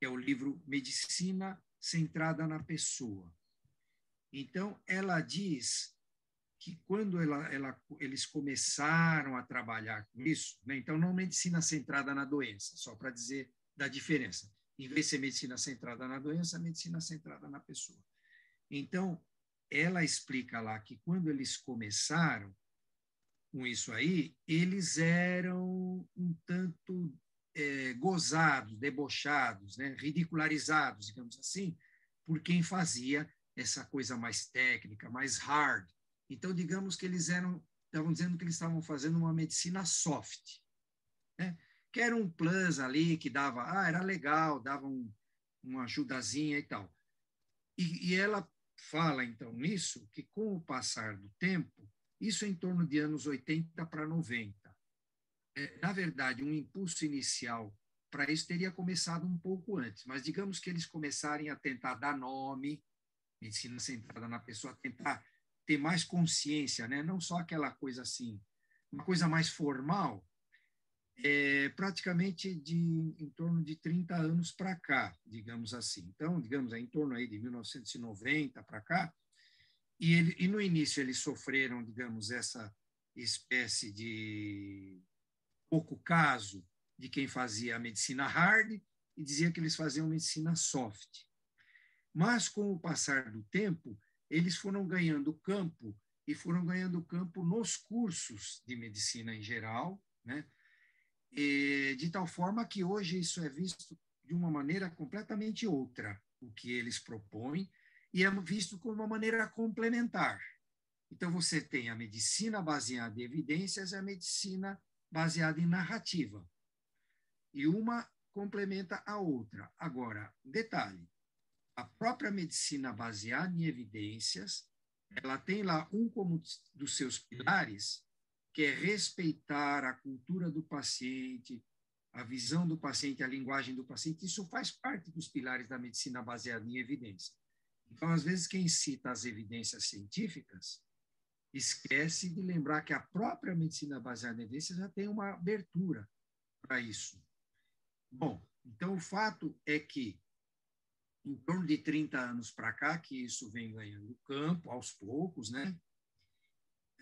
é o livro Medicina Centrada na Pessoa. Então, ela diz que quando ela, ela, eles começaram a trabalhar com isso, né? então não medicina centrada na doença, só para dizer da diferença. Em vez de ser medicina centrada na doença, medicina centrada na pessoa. Então, ela explica lá que quando eles começaram com isso aí, eles eram um tanto é, gozados, debochados, né? ridicularizados, digamos assim, por quem fazia essa coisa mais técnica, mais hard. Então, digamos que eles eram, estavam dizendo que eles estavam fazendo uma medicina soft, né? que era um plus ali que dava, ah, era legal, dava um, uma ajudazinha e tal. E, e ela fala, então, nisso, que com o passar do tempo, isso é em torno de anos 80 para 90, é, na verdade, um impulso inicial para isso teria começado um pouco antes, mas digamos que eles começarem a tentar dar nome, medicina centrada na pessoa, tentar ter mais consciência, né? não só aquela coisa assim, uma coisa mais formal, é, praticamente de em torno de 30 anos para cá, digamos assim. Então, digamos, é em torno aí de 1990 para cá, e, ele, e no início eles sofreram, digamos, essa espécie de pouco caso de quem fazia a medicina hard e dizia que eles faziam medicina soft. Mas, com o passar do tempo, eles foram ganhando campo e foram ganhando campo nos cursos de medicina em geral, né? De tal forma que hoje isso é visto de uma maneira completamente outra, o que eles propõem, e é visto como uma maneira complementar. Então, você tem a medicina baseada em evidências e a medicina baseada em narrativa. E uma complementa a outra. Agora, detalhe: a própria medicina baseada em evidências, ela tem lá um como dos seus pilares, que é respeitar a cultura do paciente, a visão do paciente, a linguagem do paciente. Isso faz parte dos pilares da medicina baseada em evidência. Então, às vezes, quem cita as evidências científicas esquece de lembrar que a própria medicina baseada em evidências já tem uma abertura para isso. Bom, então o fato é que em torno de 30 anos para cá, que isso vem ganhando campo aos poucos, né?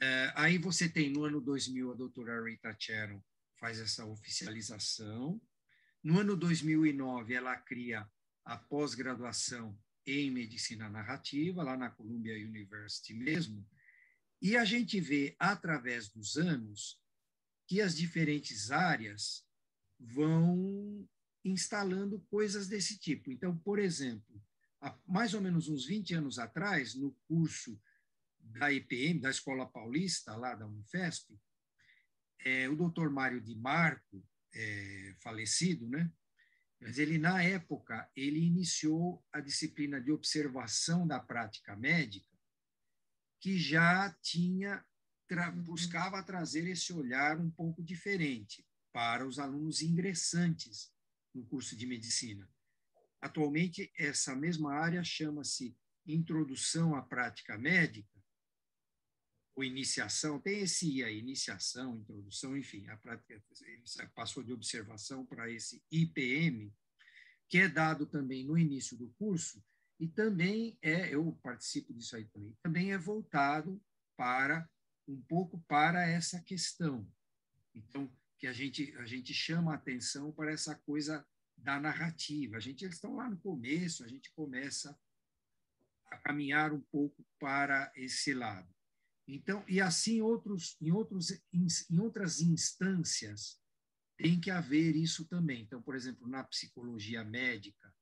É, aí você tem, no ano 2000, a doutora Rita Cheron faz essa oficialização. No ano 2009, ela cria a pós-graduação em medicina narrativa, lá na Columbia University mesmo. E a gente vê, através dos anos, que as diferentes áreas vão instalando coisas desse tipo. Então, por exemplo, há mais ou menos uns 20 anos atrás, no curso da IPM, da Escola Paulista, lá da Unifesp, é, o doutor Mário Di Marco, é, falecido, né? Mas ele, na época, ele iniciou a disciplina de observação da prática médica, que já tinha, tra uhum. buscava trazer esse olhar um pouco diferente para os alunos ingressantes no curso de medicina. Atualmente, essa mesma área chama-se Introdução à Prática Médica, ou Iniciação, tem esse I Iniciação, Introdução, enfim, a prática passou de observação para esse IPM, que é dado também no início do curso, e também é, eu participo disso aí também, também é voltado para, um pouco para essa questão. Então, que a gente, a gente chama a atenção para essa coisa da narrativa. A gente, eles estão lá no começo, a gente começa a caminhar um pouco para esse lado. Então, e assim outros, em, outros, em, em outras instâncias tem que haver isso também. Então, por exemplo, na psicologia médica,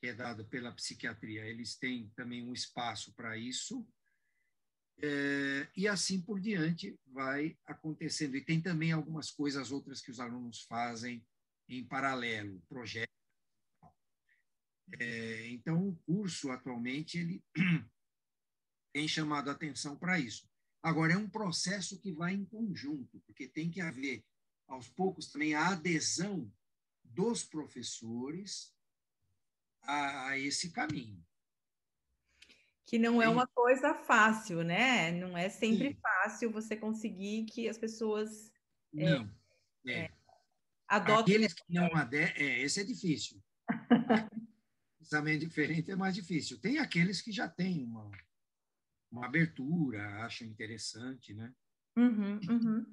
que é dado pela psiquiatria, eles têm também um espaço para isso, é, e assim por diante vai acontecendo. E tem também algumas coisas outras que os alunos fazem em paralelo, projetos. É, então, o curso atualmente ele tem chamado a atenção para isso. Agora, é um processo que vai em conjunto, porque tem que haver, aos poucos, também a adesão dos professores a, a esse caminho. Que não é uma coisa fácil, né? Não é sempre Sim. fácil você conseguir que as pessoas é, não, é, é. adotem. Aqueles que não aderem, é, esse é difícil. Pensamento diferente é mais difícil. Tem aqueles que já têm uma, uma abertura, acham interessante, né? Uhum, uhum.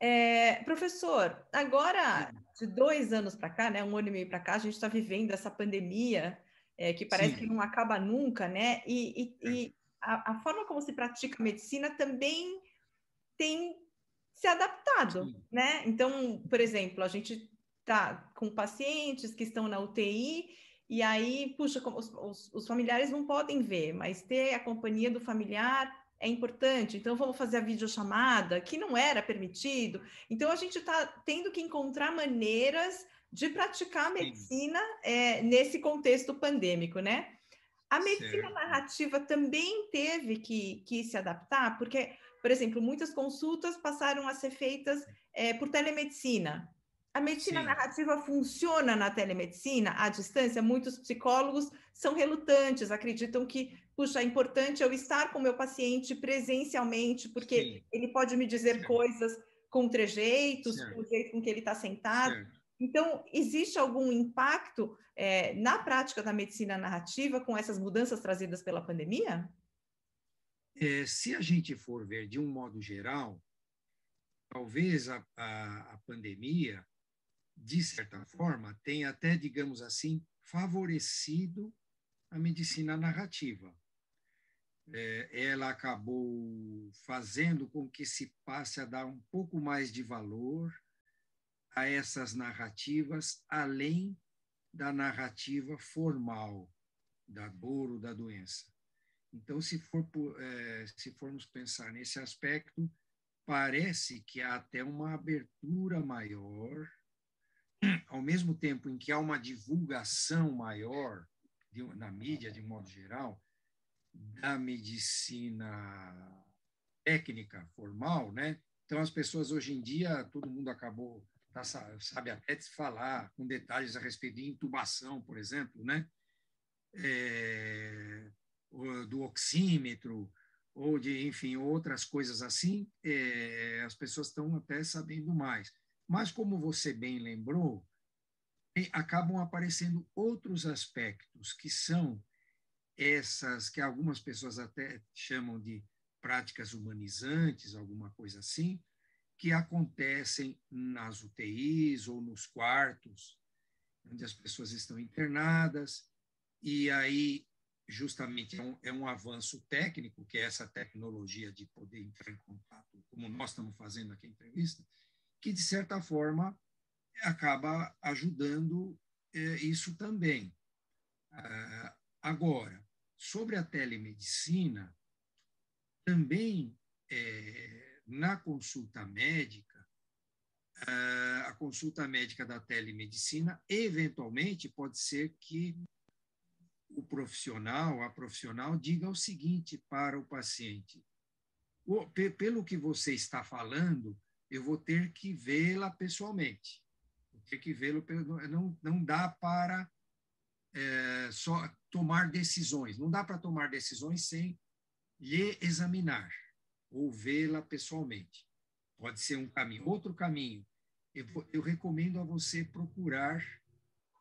É, professor, agora de dois anos para cá, né, um ano e meio para cá, a gente está vivendo essa pandemia é, que parece Sim. que não acaba nunca, né? E, e, é. e a, a, forma como se pratica medicina também tem se adaptado, Sim. né? Então, por exemplo, a gente está com pacientes que estão na UTI e aí, puxa, os, os, os familiares não podem ver, mas ter a companhia do familiar é importante, então vamos fazer a videochamada, que não era permitido. Então a gente está tendo que encontrar maneiras de praticar a medicina é, nesse contexto pandêmico, né? A medicina certo. narrativa também teve que, que se adaptar, porque, por exemplo, muitas consultas passaram a ser feitas é, por telemedicina. A medicina Sim. narrativa funciona na telemedicina à distância? Muitos psicólogos são relutantes, acreditam que puxa, é importante eu estar com o meu paciente presencialmente, porque Sim. ele pode me dizer certo. coisas com trejeitos, com o jeito com que ele está sentado. Então, existe algum impacto é, na prática da medicina narrativa com essas mudanças trazidas pela pandemia? É, se a gente for ver de um modo geral, talvez a, a, a pandemia, de certa forma, tenha até, digamos assim, favorecido a medicina narrativa é, ela acabou fazendo com que se passe a dar um pouco mais de valor a essas narrativas, além da narrativa formal da dor ou da doença. Então, se, for, é, se formos pensar nesse aspecto, parece que há até uma abertura maior, ao mesmo tempo em que há uma divulgação maior de, na mídia, de modo geral, da medicina técnica, formal, né? Então, as pessoas hoje em dia, todo mundo acabou, tá, sabe até de falar com detalhes a respeito de intubação, por exemplo, né? É, do oxímetro, ou de, enfim, outras coisas assim, é, as pessoas estão até sabendo mais. Mas, como você bem lembrou, acabam aparecendo outros aspectos que são essas que algumas pessoas até chamam de práticas humanizantes, alguma coisa assim, que acontecem nas UTIs ou nos quartos, onde as pessoas estão internadas, e aí justamente é um, é um avanço técnico, que é essa tecnologia de poder entrar em contato, como nós estamos fazendo aqui a entrevista, que de certa forma acaba ajudando é, isso também. Ah, agora, sobre a telemedicina, também é, na consulta médica, a consulta médica da telemedicina, eventualmente, pode ser que o profissional, a profissional, diga o seguinte para o paciente: pelo que você está falando, eu vou ter que vê-la pessoalmente. Vou ter que vê-lo, não, não dá para é, só tomar decisões. Não dá para tomar decisões sem lhe examinar ou vê-la pessoalmente. Pode ser um caminho. Outro caminho, eu, eu recomendo a você procurar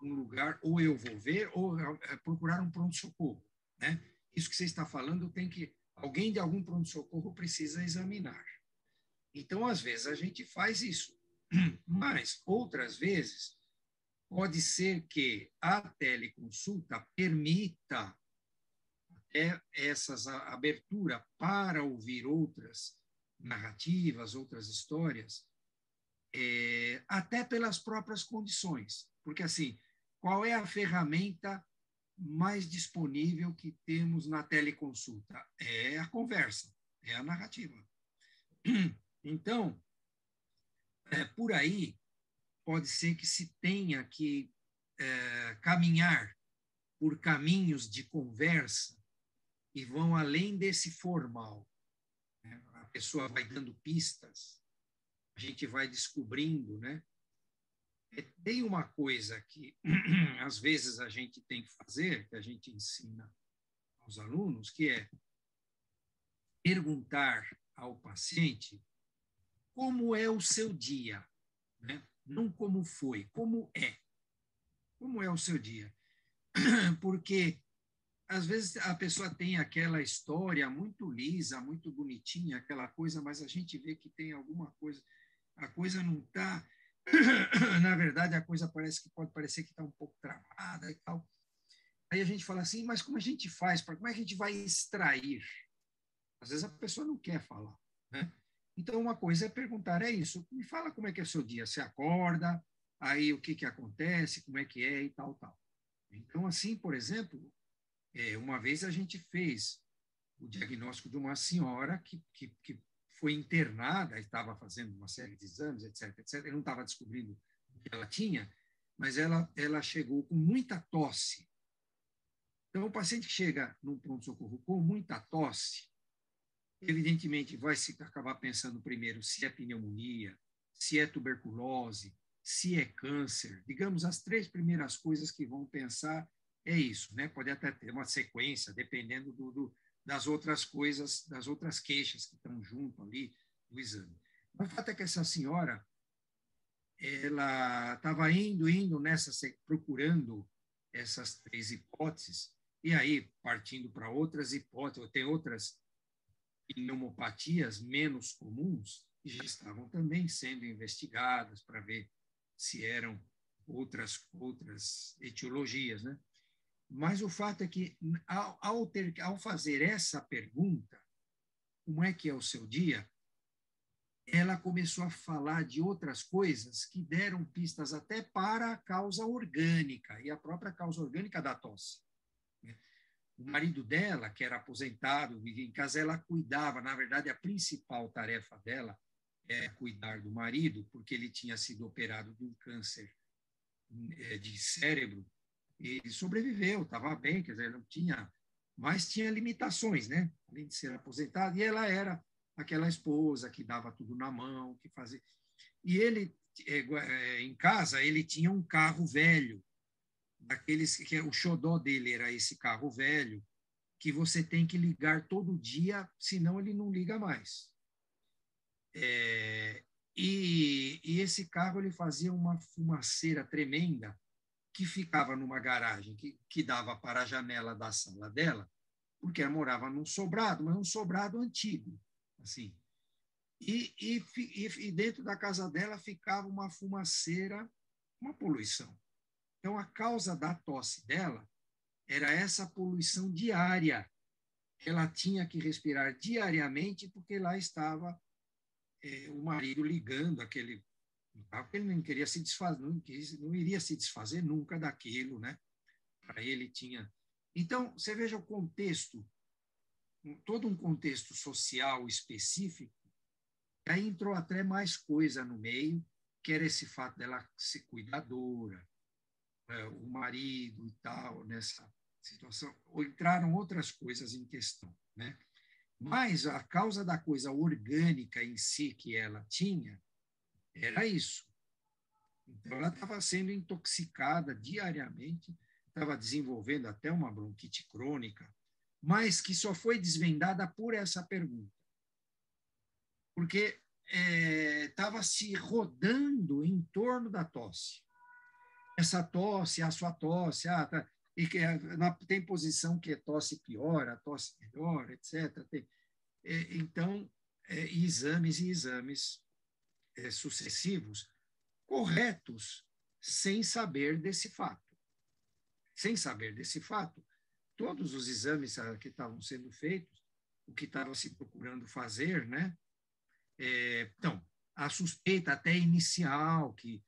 um lugar, ou eu vou ver, ou é, procurar um pronto-socorro. Né? Isso que você está falando tem que. Alguém de algum pronto-socorro precisa examinar. Então, às vezes, a gente faz isso. Mas, outras vezes, pode ser que a teleconsulta permita até essas abertura para ouvir outras narrativas, outras histórias, é, até pelas próprias condições. Porque, assim, qual é a ferramenta mais disponível que temos na teleconsulta? É a conversa, é a narrativa. Então, é, por aí, pode ser que se tenha que é, caminhar por caminhos de conversa e vão além desse formal. Né? A pessoa vai dando pistas, a gente vai descobrindo, né? É, tem uma coisa que às vezes a gente tem que fazer, que a gente ensina aos alunos, que é perguntar ao paciente como é o seu dia, né? não como foi, como é. Como é o seu dia? Porque às vezes a pessoa tem aquela história muito lisa, muito bonitinha, aquela coisa, mas a gente vê que tem alguma coisa, a coisa não está. Na verdade, a coisa parece que pode parecer que está um pouco travada e tal. Aí a gente fala assim, mas como a gente faz? Como é que a gente vai extrair? Às vezes a pessoa não quer falar, né? Então, uma coisa é perguntar, é isso, me fala como é que é o seu dia, você acorda, aí o que, que acontece, como é que é e tal, tal. Então, assim, por exemplo, é, uma vez a gente fez o diagnóstico de uma senhora que, que, que foi internada, estava fazendo uma série de exames, etc, etc, ele não estava descobrindo o que ela tinha, mas ela, ela chegou com muita tosse. Então, o paciente que chega num pronto-socorro com muita tosse, evidentemente vai se acabar pensando primeiro se é pneumonia, se é tuberculose, se é câncer. Digamos, as três primeiras coisas que vão pensar é isso, né? Pode até ter uma sequência, dependendo do, do, das outras coisas, das outras queixas que estão junto ali do exame. o fato é que essa senhora, ela estava indo, indo nessa, procurando essas três hipóteses, e aí partindo para outras hipóteses, tem outras pneumopatias menos comuns já estavam também sendo investigadas para ver se eram outras outras etiologias, né? Mas o fato é que ao, ao, ter, ao fazer essa pergunta, como é que é o seu dia, ela começou a falar de outras coisas que deram pistas até para a causa orgânica e a própria causa orgânica da tosse. O marido dela, que era aposentado, vivia em casa, ela cuidava. Na verdade, a principal tarefa dela é cuidar do marido, porque ele tinha sido operado de um câncer é, de cérebro e sobreviveu, estava bem, quer dizer, não tinha, mas tinha limitações, né? Além de ser aposentado, e ela era aquela esposa que dava tudo na mão, que fazia. E ele, é, é, em casa, ele tinha um carro velho, daqueles que o xodó dele era esse carro velho, que você tem que ligar todo dia, senão ele não liga mais. É, e, e, esse carro ele fazia uma fumaceira tremenda que ficava numa garagem que, que dava para a janela da sala dela, porque ela morava num sobrado, mas um sobrado antigo, assim. E, e, e dentro da casa dela ficava uma fumaceira, uma poluição. Então, a causa da tosse dela era essa poluição diária. Ela tinha que respirar diariamente, porque lá estava é, o marido ligando aquele ele não queria se desfazer, não, quis, não iria se desfazer nunca daquilo, né? Para ele tinha. Então, você veja o contexto, todo um contexto social específico, aí entrou até mais coisa no meio, que era esse fato dela ser cuidadora, é, o marido e tal, nessa situação, ou entraram outras coisas em questão, né? Mas a causa da coisa orgânica em si que ela tinha era isso. Então, ela estava sendo intoxicada diariamente, estava desenvolvendo até uma bronquite crônica, mas que só foi desvendada por essa pergunta. Porque estava é, se rodando em torno da tosse essa tosse, a sua tosse, ah, tá, e que é, tem posição que é tosse piora, tosse melhora, etc. Tem, é, então, é, exames e exames é, sucessivos corretos sem saber desse fato. Sem saber desse fato, todos os exames ah, que estavam sendo feitos, o que estava se procurando fazer, né? É, então, a suspeita até inicial que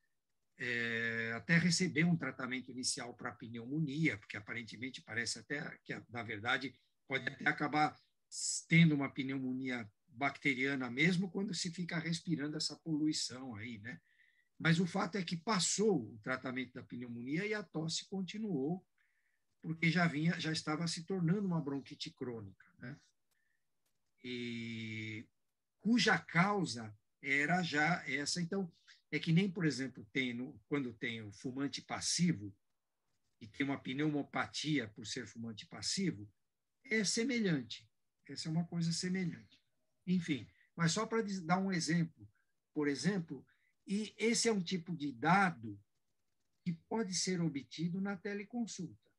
é, até receber um tratamento inicial para pneumonia, porque aparentemente parece até que, na verdade, pode até acabar tendo uma pneumonia bacteriana mesmo quando se fica respirando essa poluição aí, né? Mas o fato é que passou o tratamento da pneumonia e a tosse continuou, porque já vinha, já estava se tornando uma bronquite crônica, né? E cuja causa era já essa. Então, é que nem, por exemplo, tem no, quando tem o fumante passivo, e tem uma pneumopatia por ser fumante passivo, é semelhante. Essa é uma coisa semelhante. Enfim, mas só para dar um exemplo, por exemplo, e esse é um tipo de dado que pode ser obtido na teleconsulta.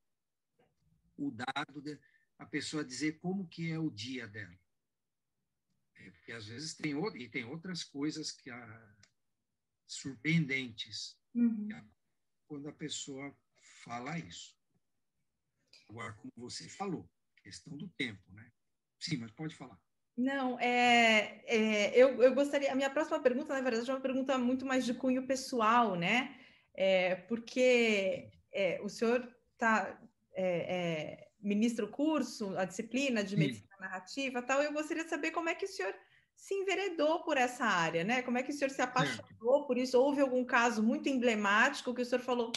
O dado de a pessoa dizer como que é o dia dela. É, porque às vezes tem e tem outras coisas que a, surpreendentes uhum. quando a pessoa fala isso. Agora, como você falou, questão do tempo, né? Sim, mas pode falar. Não, é, é, eu, eu gostaria. A minha próxima pergunta, na verdade, é uma pergunta muito mais de cunho pessoal, né? É, porque é, o senhor tá, é, é, ministra o curso, a disciplina de medicina Sim. narrativa tal. Eu gostaria de saber como é que o senhor se enveredou por essa área, né? Como é que o senhor se apaixonou por isso? Houve algum caso muito emblemático que o senhor falou?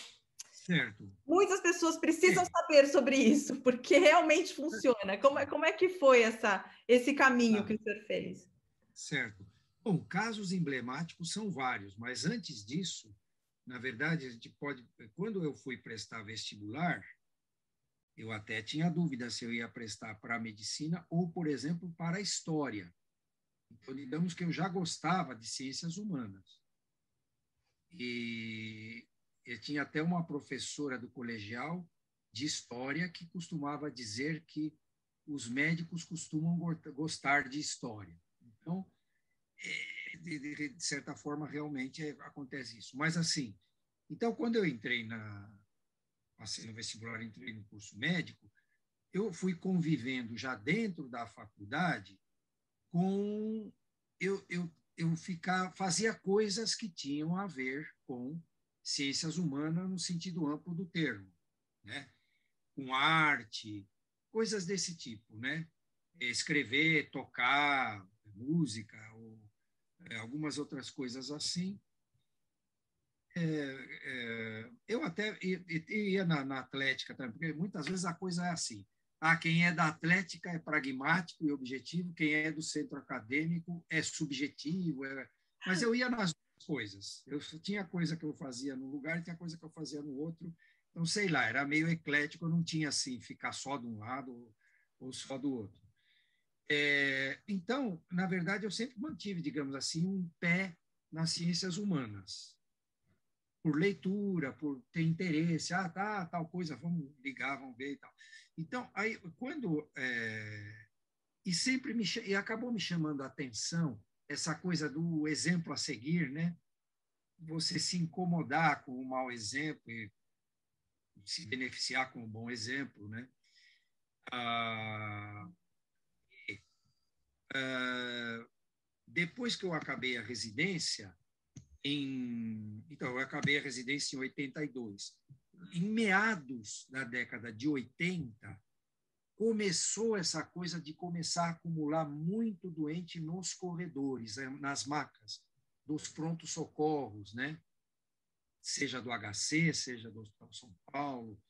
Certo. Muitas pessoas precisam saber sobre isso, porque realmente funciona. Como é, como é que foi essa, esse caminho que o senhor fez? Certo. Bom, casos emblemáticos são vários, mas antes disso, na verdade, a gente pode. Quando eu fui prestar vestibular, eu até tinha dúvida se eu ia prestar para a medicina ou, por exemplo, para a história. Então, digamos que eu já gostava de ciências humanas. E eu tinha até uma professora do colegial de história que costumava dizer que os médicos costumam gostar de história. Então, é, de, certa forma, realmente acontece isso. Mas, assim, então, quando eu entrei na. Passei no vestibular, entrei no curso médico, eu fui convivendo já dentro da faculdade com eu, eu, eu ficar, fazia coisas que tinham a ver com ciências humanas no sentido amplo do termo, né? com arte, coisas desse tipo, né? escrever, tocar música, ou é, algumas outras coisas assim. É, é, eu até ia, na, na, Atlética também, porque muitas vezes a coisa é assim. Ah, quem é da Atlética é pragmático e objetivo, quem é do centro acadêmico é subjetivo. É... Mas eu ia nas duas coisas. Eu tinha coisa que eu fazia num lugar e tinha coisa que eu fazia no outro. Então, sei lá, era meio eclético, eu não tinha assim, ficar só de um lado ou só do outro. É, então, na verdade, eu sempre mantive, digamos assim, um pé nas ciências humanas por leitura, por ter interesse, ah, tá, tal coisa, vamos ligar, vamos ver e tal. Então, aí, quando. É, e sempre me. E acabou me chamando a atenção essa coisa do exemplo a seguir, né? Você se incomodar com o mau exemplo e se beneficiar com um bom exemplo, né? Ah, ah, depois que eu acabei a residência, em, então, eu acabei a residência em 82. Em meados da década de 80, começou essa coisa de começar a acumular muito doente nos corredores, né, nas macas, dos prontos socorros, né? Seja do HC, seja do Hospital São Paulo.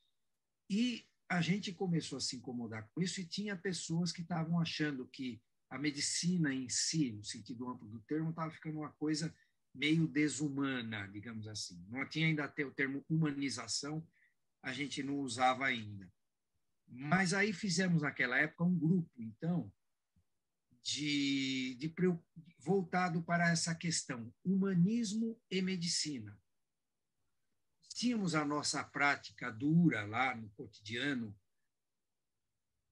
E a gente começou a se incomodar com isso e tinha pessoas que estavam achando que a medicina em si, no sentido amplo do termo, estava ficando uma coisa meio desumana, digamos assim. Não tinha ainda até o termo humanização, a gente não usava ainda. Mas aí fizemos naquela época um grupo, então, de, de voltado para essa questão, humanismo e medicina. Tínhamos a nossa prática dura lá no cotidiano,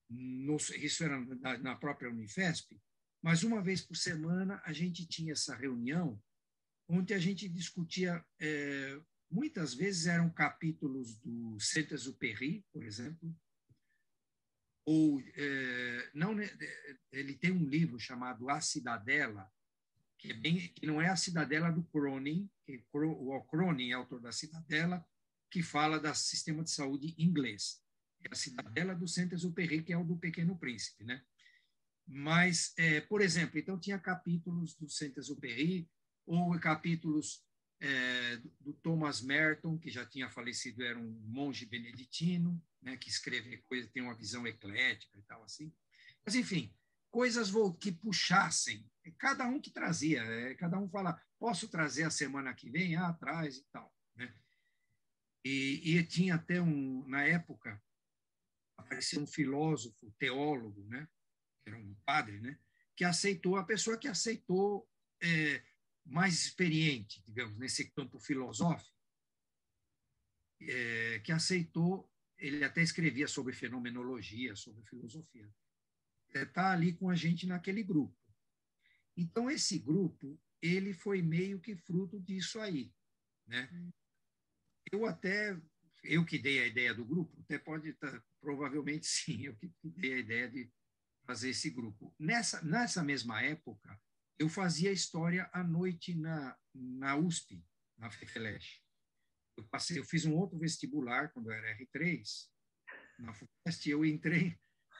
no, isso era na, na própria Unifesp, mas uma vez por semana a gente tinha essa reunião onde a gente discutia, é, muitas vezes eram capítulos do Saint-Exupéry, por exemplo, ou é, não, né, ele tem um livro chamado A Cidadela, que, é bem, que não é a Cidadela do Cronin, que o Cronin é autor da Cidadela, que fala do sistema de saúde inglês. É a Cidadela do Saint-Exupéry, que é o do Pequeno Príncipe, né? Mas, é, por exemplo, então tinha capítulos do Saint-Exupéry, ou capítulos é, do Thomas Merton, que já tinha falecido, era um monge beneditino, né, que escreve coisas, tem uma visão eclética e tal assim. Mas, enfim, coisas que puxassem, cada um que trazia, é, cada um fala, posso trazer a semana que vem? Ah, traz e tal. Né? E, e tinha até um, na época, apareceu um filósofo, teólogo, né? Era um padre, né? Que aceitou, a pessoa que aceitou é, mais experiente, digamos, nesse campo filosófico, é, que aceitou, ele até escrevia sobre fenomenologia, sobre filosofia, está é, ali com a gente naquele grupo. Então, esse grupo, ele foi meio que fruto disso aí, né? Eu até, eu que dei a ideia do grupo, até pode estar, tá, provavelmente sim, eu que dei a ideia de fazer esse grupo. Nessa, nessa mesma época, eu fazia história à noite na, na USP, na FEFELESH. Eu, passei, eu fiz um outro vestibular quando eu era R3, na FUFEST, eu entrei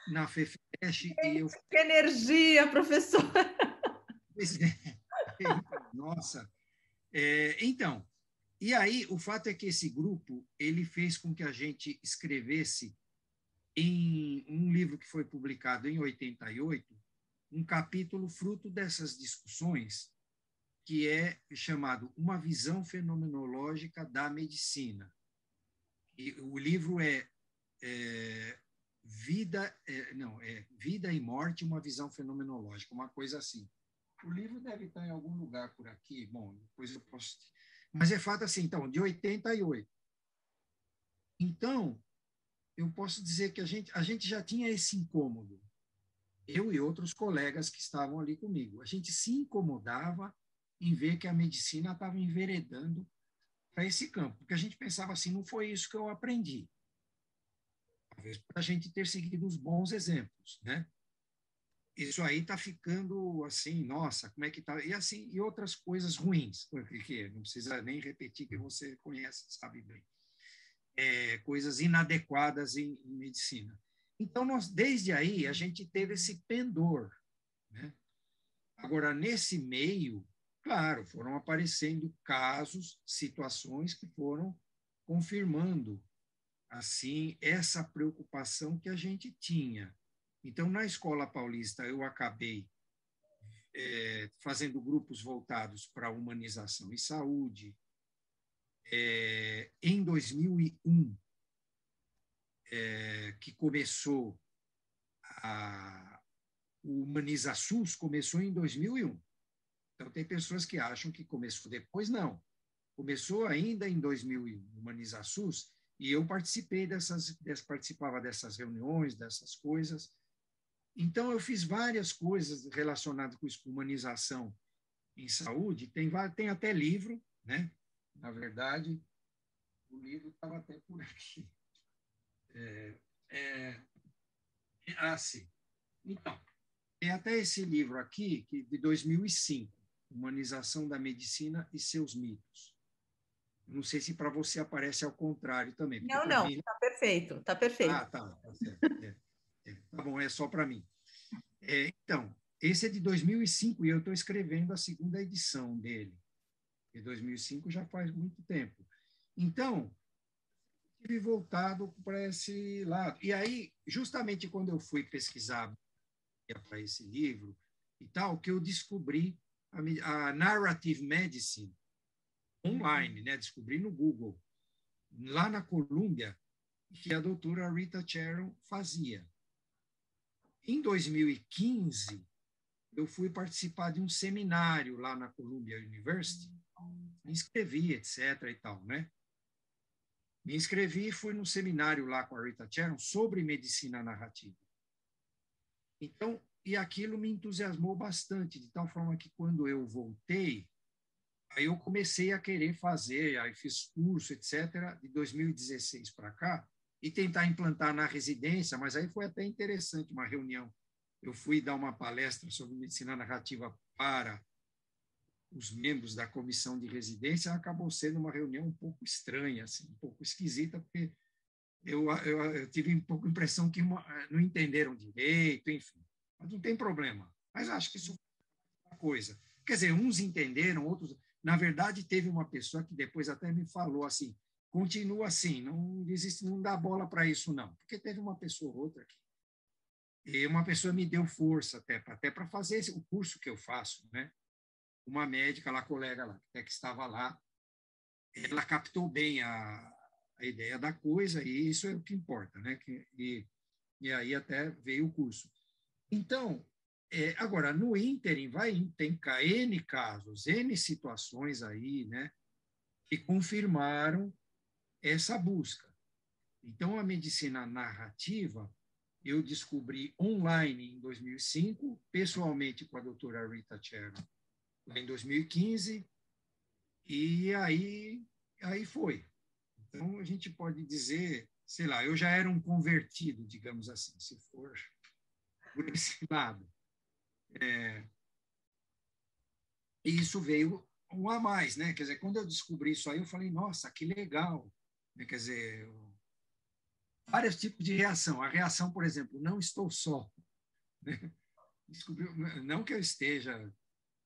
na FEFELESH e eu... Que energia, professor! Nossa! É, então, e aí o fato é que esse grupo, ele fez com que a gente escrevesse em um livro que foi publicado em 88, um capítulo fruto dessas discussões, que é chamado Uma Visão Fenomenológica da Medicina. E o livro é, é Vida, é, não, é Vida e Morte, uma visão fenomenológica, uma coisa assim. O livro deve estar em algum lugar por aqui, bom, depois eu posso. Mas é fato assim, então, de 88. Então, eu posso dizer que a gente, a gente já tinha esse incômodo eu e outros colegas que estavam ali comigo. A gente se incomodava em ver que a medicina estava enveredando para esse campo, porque a gente pensava assim, não foi isso que eu aprendi. Talvez para a gente ter seguido os bons exemplos, né? Isso aí está ficando assim, nossa, como é que está? E assim, e outras coisas ruins, porque não precisa nem repetir que você conhece, sabe bem. É, coisas inadequadas em, em medicina. Então, nós, desde aí, a gente teve esse pendor. Né? Agora, nesse meio, claro, foram aparecendo casos, situações que foram confirmando, assim, essa preocupação que a gente tinha. Então, na Escola Paulista, eu acabei é, fazendo grupos voltados para humanização e saúde. É, em 2001, é, que começou a o Humaniza SUS começou em 2001. Então tem pessoas que acham que começou depois, não. Começou ainda em 2001, Humaniza SUS, e eu participei dessas, participava dessas reuniões, dessas coisas. Então eu fiz várias coisas relacionadas com isso, com humanização em saúde. Tem tem até livro, né? Na verdade, o livro estava até por aqui. É, é, ah, sim. Então, tem até esse livro aqui, que, de 2005, Humanização da Medicina e seus mitos. Não sei se para você aparece ao contrário também. Não, não, está perfeito, está perfeito. Ah, tá, tá certo. É, é, tá bom, é só para mim. É, então, esse é de 2005 e eu estou escrevendo a segunda edição dele. De 2005 já faz muito tempo. Então, tive voltado para esse lado. E aí, justamente quando eu fui pesquisar para esse livro e tal, que eu descobri a, a Narrative Medicine online, né? Descobri no Google, lá na Colômbia, que a doutora Rita Charon fazia. Em 2015, eu fui participar de um seminário lá na Columbia University, me inscrevi, etc. e tal, né? Me inscrevi e fui num seminário lá com a Rita Charon sobre medicina narrativa. Então, e aquilo me entusiasmou bastante, de tal forma que quando eu voltei, aí eu comecei a querer fazer, aí fiz curso, etc., de 2016 para cá, e tentar implantar na residência, mas aí foi até interessante uma reunião. Eu fui dar uma palestra sobre medicina narrativa para os membros da comissão de residência, acabou sendo uma reunião um pouco estranha, assim, um pouco esquisita, porque eu, eu, eu tive um pouco a impressão que uma, não entenderam direito, enfim. Mas não tem problema. Mas acho que isso é uma coisa. Quer dizer, uns entenderam, outros. Na verdade, teve uma pessoa que depois até me falou assim: continua assim, não existe, não dá bola para isso, não. Porque teve uma pessoa ou outra aqui. E uma pessoa me deu força até, até para fazer esse, o curso que eu faço, né? Uma médica lá, colega lá, até que estava lá, ela captou bem a, a ideia da coisa e isso é o que importa, né? Que, e e aí até veio o curso. Então, é, agora, no ínterim, vai, tem N casos, N situações aí, né, que confirmaram essa busca. Então, a medicina narrativa, eu descobri online em 2005, pessoalmente com a doutora Rita Cherry em 2015, e aí, aí foi. Então, a gente pode dizer, sei lá, eu já era um convertido, digamos assim, se for por esse lado. É, e isso veio um a mais, né? Quer dizer, quando eu descobri isso aí, eu falei, nossa, que legal. Quer dizer, vários tipos de reação. A reação, por exemplo, não estou só. Né? Descobriu, não que eu esteja,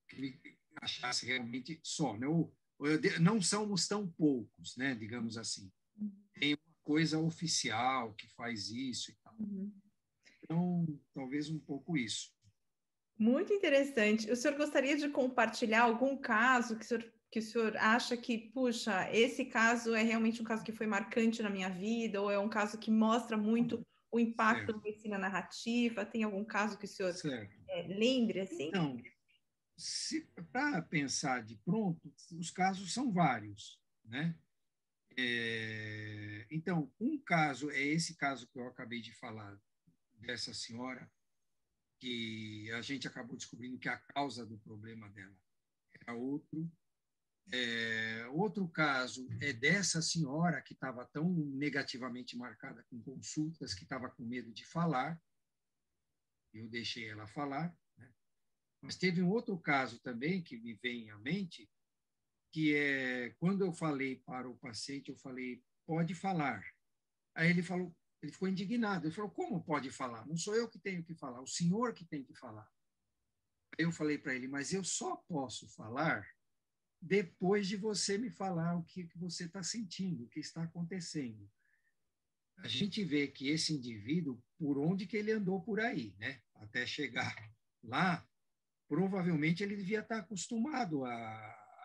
que me achasse realmente só. Né? Ou, não somos tão poucos, né? digamos assim. Tem uma coisa oficial que faz isso e tal. Uhum. Então, talvez um pouco isso. Muito interessante. O senhor gostaria de compartilhar algum caso que o senhor, que o senhor acha que, puxa, esse caso é realmente um caso que foi marcante na minha vida, ou é um caso que mostra muito o impacto certo. da medicina narrativa? Tem algum caso que o senhor é, lembre, assim? Não. Para pensar de pronto, os casos são vários, né? É, então, um caso é esse caso que eu acabei de falar, dessa senhora, que a gente acabou descobrindo que a causa do problema dela era outro. É, outro caso é dessa senhora que estava tão negativamente marcada com consultas que estava com medo de falar. Eu deixei ela falar. Mas teve um outro caso também que me vem à mente, que é quando eu falei para o paciente, eu falei, pode falar. Aí ele falou, ele ficou indignado. Ele falou: Como pode falar? Não sou eu que tenho que falar, o senhor que tem que falar. Eu falei para ele: Mas eu só posso falar depois de você me falar o que, que você está sentindo, o que está acontecendo. A gente vê que esse indivíduo, por onde que ele andou por aí, né? Até chegar lá, provavelmente ele devia estar acostumado a,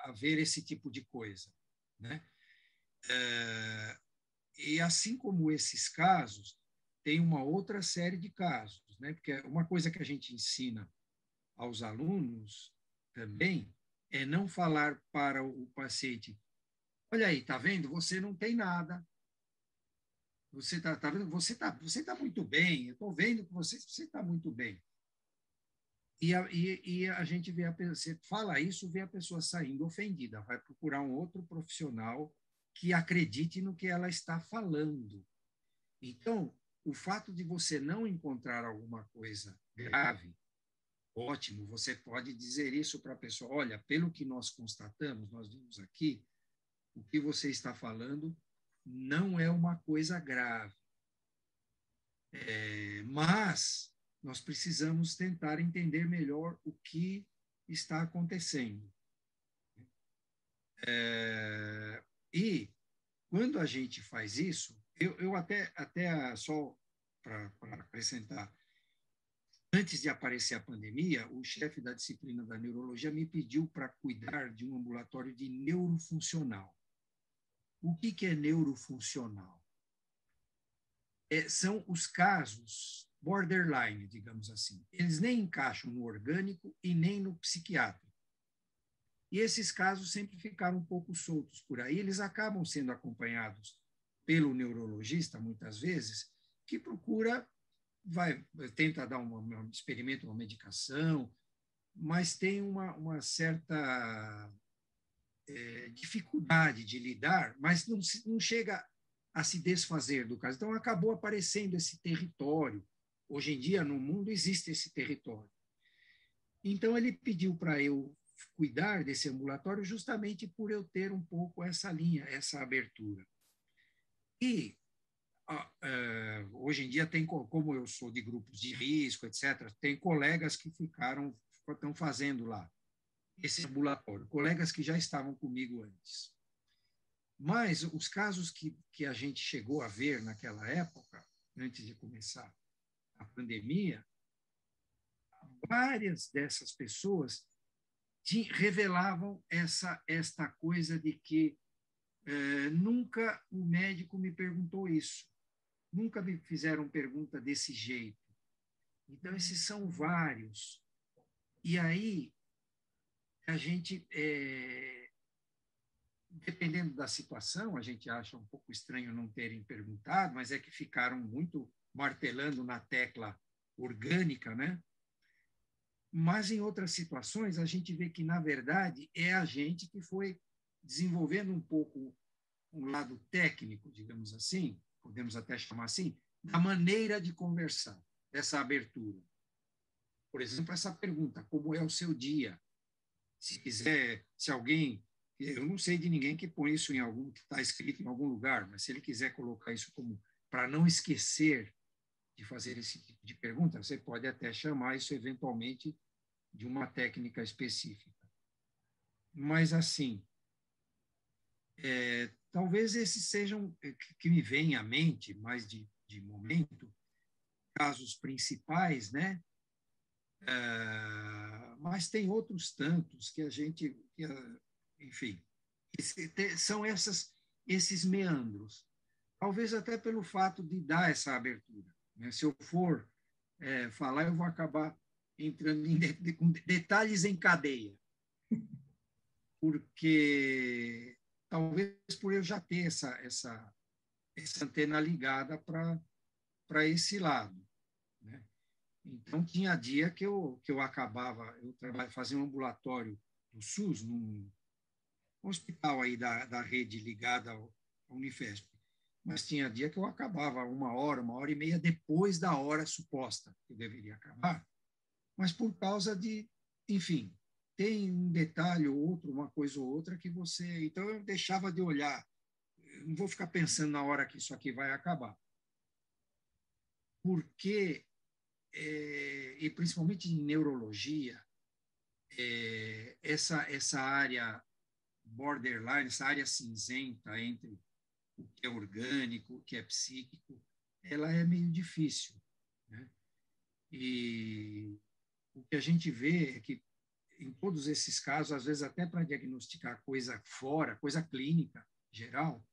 a ver esse tipo de coisa, né? É, e assim como esses casos, tem uma outra série de casos, né? Porque uma coisa que a gente ensina aos alunos também é não falar para o paciente: olha aí, tá vendo? Você não tem nada. Você tá, tá vendo? Você tá, você tá muito bem. Eu estou vendo que você você está muito bem. E a, e, e a gente vê a você fala isso, vê a pessoa saindo ofendida, vai procurar um outro profissional que acredite no que ela está falando. Então, o fato de você não encontrar alguma coisa grave, ótimo, você pode dizer isso para a pessoa: olha, pelo que nós constatamos, nós vimos aqui, o que você está falando não é uma coisa grave. É, mas nós precisamos tentar entender melhor o que está acontecendo. É, e, quando a gente faz isso, eu, eu até, até só para acrescentar, antes de aparecer a pandemia, o chefe da disciplina da neurologia me pediu para cuidar de um ambulatório de neurofuncional. O que, que é neurofuncional? É, são os casos borderline, digamos assim. Eles nem encaixam no orgânico e nem no psiquiátrico. E esses casos sempre ficaram um pouco soltos por aí. Eles acabam sendo acompanhados pelo neurologista, muitas vezes, que procura, vai, tenta dar um, um experimento, uma medicação, mas tem uma, uma certa é, dificuldade de lidar, mas não, não chega a se desfazer do caso. Então, acabou aparecendo esse território. Hoje em dia, no mundo, existe esse território. Então, ele pediu para eu cuidar desse ambulatório justamente por eu ter um pouco essa linha, essa abertura. E uh, hoje em dia tem, como eu sou de grupos de risco, etc., tem colegas que ficaram, estão fazendo lá esse ambulatório, colegas que já estavam comigo antes. Mas os casos que, que a gente chegou a ver naquela época, antes de começar a pandemia, várias dessas pessoas revelavam essa esta coisa de que é, nunca o médico me perguntou isso. nunca me fizeram pergunta desse jeito. Então, esses são vários. E aí, a gente, é, dependendo da situação, a gente acha um pouco estranho não terem perguntado, mas é que ficaram muito martelando na tecla orgânica, né? Mas em outras situações, a gente vê que, na verdade, é a gente que foi desenvolvendo um pouco um lado técnico, digamos assim, podemos até chamar assim, da maneira de conversar, dessa abertura. Por exemplo, essa pergunta: como é o seu dia? Se quiser, se alguém, eu não sei de ninguém que põe isso em algum, que está escrito em algum lugar, mas se ele quiser colocar isso como para não esquecer de fazer esse tipo de pergunta, você pode até chamar isso eventualmente de uma técnica específica. Mas assim, é, talvez esses sejam é, que me vêm à mente mais de, de momento casos principais, né? É, mas tem outros tantos que a gente, que, enfim, são essas, esses meandros. Talvez até pelo fato de dar essa abertura. Né? Se eu for é, falar, eu vou acabar entrando em de, de, detalhes em cadeia. Porque talvez por eu já ter essa, essa, essa antena ligada para esse lado. Né? Então, tinha dia que eu, que eu acabava, eu trabalho, fazia um ambulatório do SUS, num hospital aí da, da rede ligada ao, ao Unifesp. Mas tinha dia que eu acabava uma hora, uma hora e meia depois da hora suposta que deveria acabar, mas por causa de, enfim, tem um detalhe ou outro, uma coisa ou outra que você. Então eu deixava de olhar, não vou ficar pensando na hora que isso aqui vai acabar. Porque, é, e principalmente em neurologia, é, essa, essa área borderline, essa área cinzenta entre que é orgânico, que é psíquico, ela é meio difícil. Né? E o que a gente vê é que em todos esses casos, às vezes até para diagnosticar coisa fora, coisa clínica geral,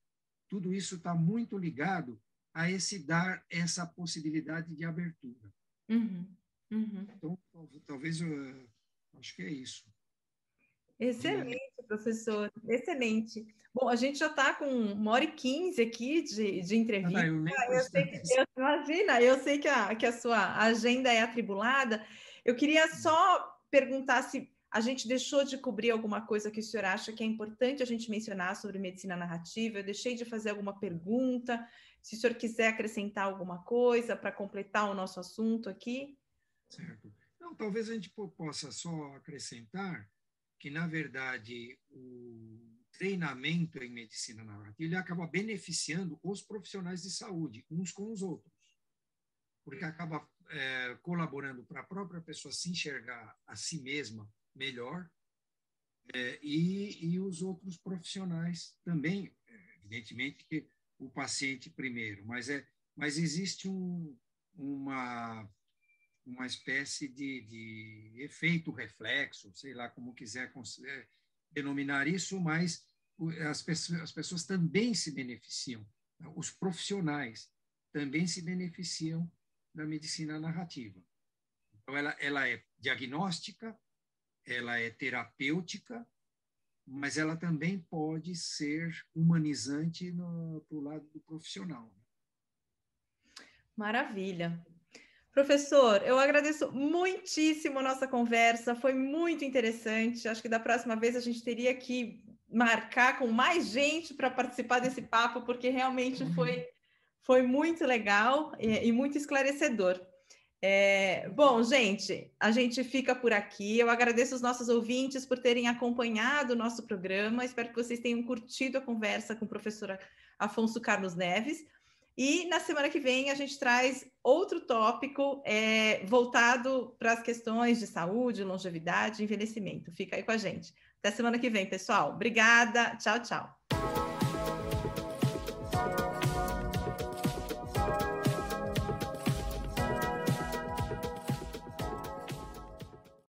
tudo isso está muito ligado a esse dar essa possibilidade de abertura. Uhum, uhum. Então, talvez eu acho que é isso. Excelente, professor, excelente. Bom, a gente já está com uma hora e quinze aqui de, de entrevista. Ah, eu eu sei que, eu, imagina, eu sei que a, que a sua agenda é atribulada. Eu queria só perguntar se a gente deixou de cobrir alguma coisa que o senhor acha que é importante a gente mencionar sobre medicina narrativa? Eu deixei de fazer alguma pergunta? Se o senhor quiser acrescentar alguma coisa para completar o nosso assunto aqui. Certo. Não, talvez a gente possa só acrescentar que, na verdade, o treinamento em medicina narrativa ele acaba beneficiando os profissionais de saúde, uns com os outros, porque acaba é, colaborando para a própria pessoa se enxergar a si mesma melhor é, e, e os outros profissionais também, evidentemente que o paciente primeiro, mas é, mas existe um, uma uma espécie de, de efeito reflexo, sei lá como quiser é, denominar isso, mas as pessoas, as pessoas também se beneficiam, os profissionais também se beneficiam da medicina narrativa. Então, ela, ela é diagnóstica, ela é terapêutica, mas ela também pode ser humanizante para o lado do profissional. Maravilha. Professor, eu agradeço muitíssimo a nossa conversa, foi muito interessante. Acho que da próxima vez a gente teria que marcar com mais gente para participar desse papo, porque realmente foi, foi muito legal e, e muito esclarecedor. É, bom, gente, a gente fica por aqui. Eu agradeço os nossos ouvintes por terem acompanhado o nosso programa. Espero que vocês tenham curtido a conversa com o professor Afonso Carlos Neves. E na semana que vem a gente traz outro tópico é, voltado para as questões de saúde, longevidade envelhecimento. Fica aí com a gente. Até semana que vem, pessoal. Obrigada. Tchau, tchau.